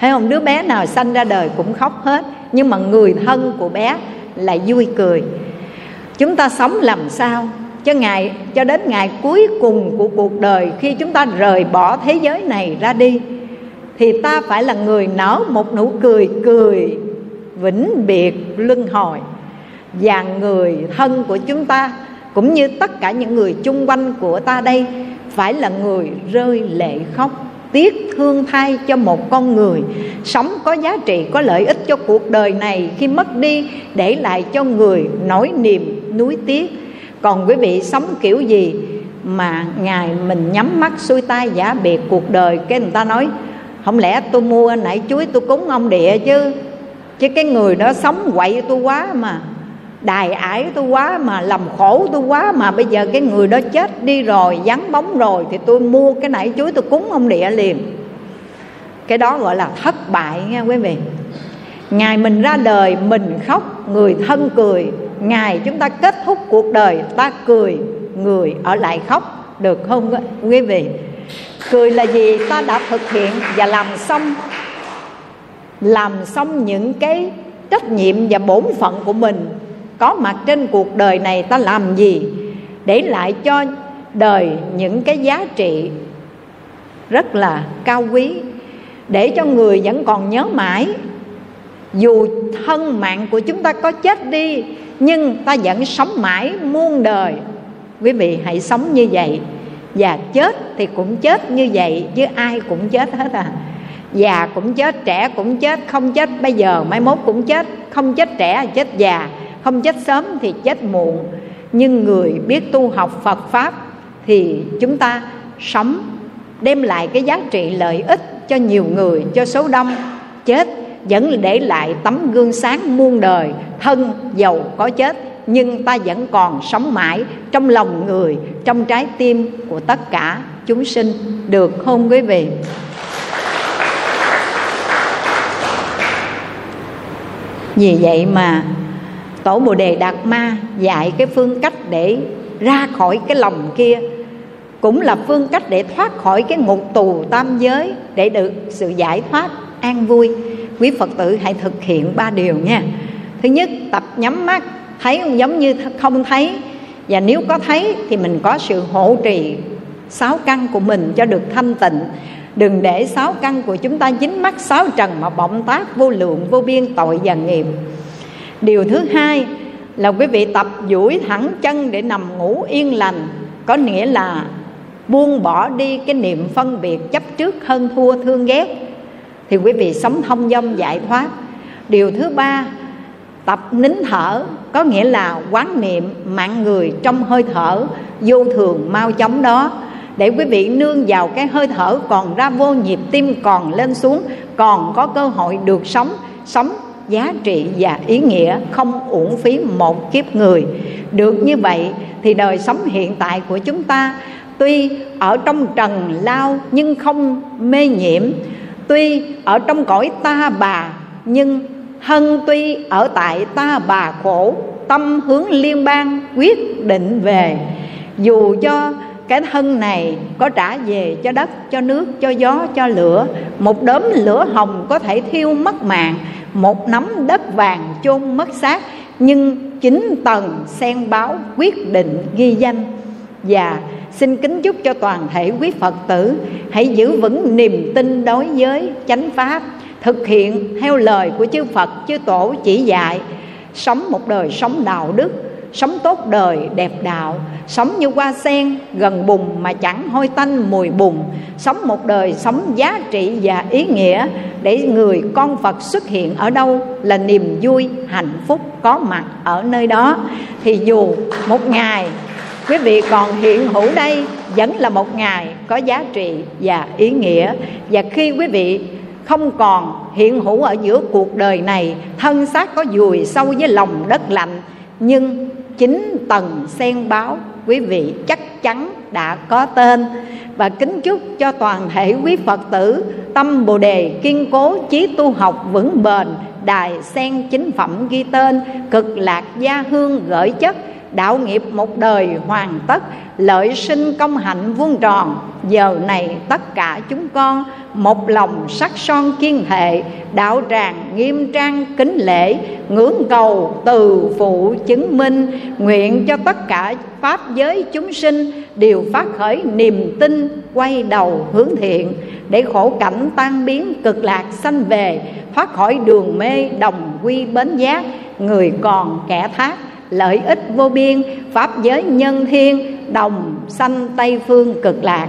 Thấy không? Đứa bé nào sanh ra đời cũng khóc hết, nhưng mà người thân của bé lại vui cười chúng ta sống làm sao cho ngày, cho đến ngày cuối cùng của cuộc đời khi chúng ta rời bỏ thế giới này ra đi, thì ta phải là người nở một nụ cười cười vĩnh biệt luân hồi. Và người thân của chúng ta cũng như tất cả những người chung quanh của ta đây phải là người rơi lệ khóc tiếc thương thay cho một con người. Sống có giá trị, có lợi ích cho cuộc đời này. Khi mất đi, để lại cho người nỗi niềm, nuối tiếc. Còn quý vị sống kiểu gì mà ngày mình nhắm mắt xuôi tay giả biệt cuộc đời? Cái người ta nói, không lẽ tôi mua nãy chuối tôi cúng ông địa chứ? Chứ cái người đó sống quậy tôi quá mà đài ải tôi quá mà làm khổ tôi quá mà. Bây giờ cái người đó chết đi rồi, vắng bóng rồi, thì tôi mua cái nãy chuối tôi cúng ông địa liền. Cái đó gọi là thất bại nha quý vị. Ngày mình ra đời, mình khóc, người thân cười. Ngày chúng ta kết thúc cuộc đời, ta cười, người ở lại khóc. Được không quý vị? Cười là gì? Ta đã thực hiện và làm xong. Làm xong những cái trách nhiệm và bổn phận của mình có mặt trên cuộc đời này ta làm gì để lại cho đời những cái giá trị rất là cao quý, để cho người vẫn còn nhớ mãi. Dù thân mạng của chúng ta có chết đi, nhưng ta vẫn sống mãi muôn đời. Quý vị hãy sống như vậy. Và chết thì cũng chết như vậy, chứ ai cũng chết hết à. Già cũng chết, trẻ cũng chết, không chết bây giờ, mai mốt cũng chết, không chết trẻ, chết già không chết sớm thì chết muộn. Nhưng người biết tu học phật pháp thì chúng ta sống, đem lại cái giá trị lợi ích cho nhiều người, cho số đông. Chết vẫn để lại tấm gương sáng muôn đời. Thân giàu có chết, nhưng ta vẫn còn sống mãi trong lòng người, trong trái tim của tất cả chúng sinh. Được không quý vị? Vì vậy mà tổ bồ đề đạt ma dạy cái phương cách để ra khỏi cái lòng kia. Cũng là phương cách để thoát khỏi cái ngục tù tam giới, để được sự giải thoát an vui. Quý phật tử hãy thực hiện ba điều nha. Thứ nhất, tập nhắm mắt. Thấy giống như không thấy. Và nếu có thấy thì mình có sự hộ trì sáu căn của mình cho được thanh tịnh. Đừng để sáu căn của chúng ta dính mắt, sáu trần mà bọng tác vô lượng, vô biên, tội và nghiệp điều thứ hai là quý vị tập duỗi thẳng chân để nằm ngủ yên lành. Có nghĩa là buông bỏ đi cái niệm phân biệt chấp trước hơn thua thương ghét. Thì quý vị sống thông dong giải thoát. Điều thứ ba, tập nín thở. Có nghĩa là quán niệm mạng người trong hơi thở, vô thường mau chóng đó. Để quý vị nương vào cái hơi thở còn ra vô nhịp tim còn lên xuống, còn có cơ hội được sống sống giá trị và ý nghĩa không uổng phí một kiếp người. Được như vậy thì đời sống hiện tại của chúng ta, tuy ở trong trần lao nhưng không mê nhiễm, tuy ở trong cõi ta bà nhưng hân tuy ở tại ta bà khổ, tâm hướng liên bang quyết định về. Dù cho cái thân này có trả về cho đất, cho nước, cho gió, cho lửa, một đốm lửa hồng có thể thiêu mất mạng một nắm đất vàng chôn mất xác, nhưng chính tầng sen báo quyết định ghi danh. Và xin kính chúc cho toàn thể quý phật tử hãy giữ vững niềm tin đối với chánh pháp, thực hiện theo lời của chư phật, chư tổ chỉ dạy, sống một đời sống đạo đức sống tốt đời, đẹp đạo. Sống như hoa sen, gần bùn mà chẳng hôi tanh mùi bùn. Sống một đời sống giá trị và ý nghĩa. Để người con phật xuất hiện ở đâu là niềm vui, hạnh phúc có mặt ở nơi đó. Thì dù một ngày, quý vị còn hiện hữu đây vẫn là một ngày có giá trị và ý nghĩa. Và khi quý vị không còn hiện hữu ở giữa cuộc đời này, thân xác có dùi sâu với lòng đất lạnh, nhưng chín tầng sen báo, quý vị chắc chắn đã có tên. Và kính chúc cho toàn thể quý phật tử tâm bồ đề kiên cố chí tu học vững bền, đài sen chính phẩm ghi tên cực lạc gia hương gửi chất đạo nghiệp một đời hoàn tất, lợi sinh công hạnh vuông tròn. Giờ này tất cả chúng con một lòng sắc son kiên hệ, đạo tràng nghiêm trang kính lễ, ngưỡng cầu từ phụ chứng minh, nguyện cho tất cả pháp giới chúng sinh đều phát khởi niềm tin, quay đầu hướng thiện. Để khổ cảnh tan biến cực lạc sanh về, thoát khỏi đường mê đồng quy bến giác, người còn kẻ thác lợi ích vô biên pháp giới nhân thiên đồng sanh tây phương cực lạc.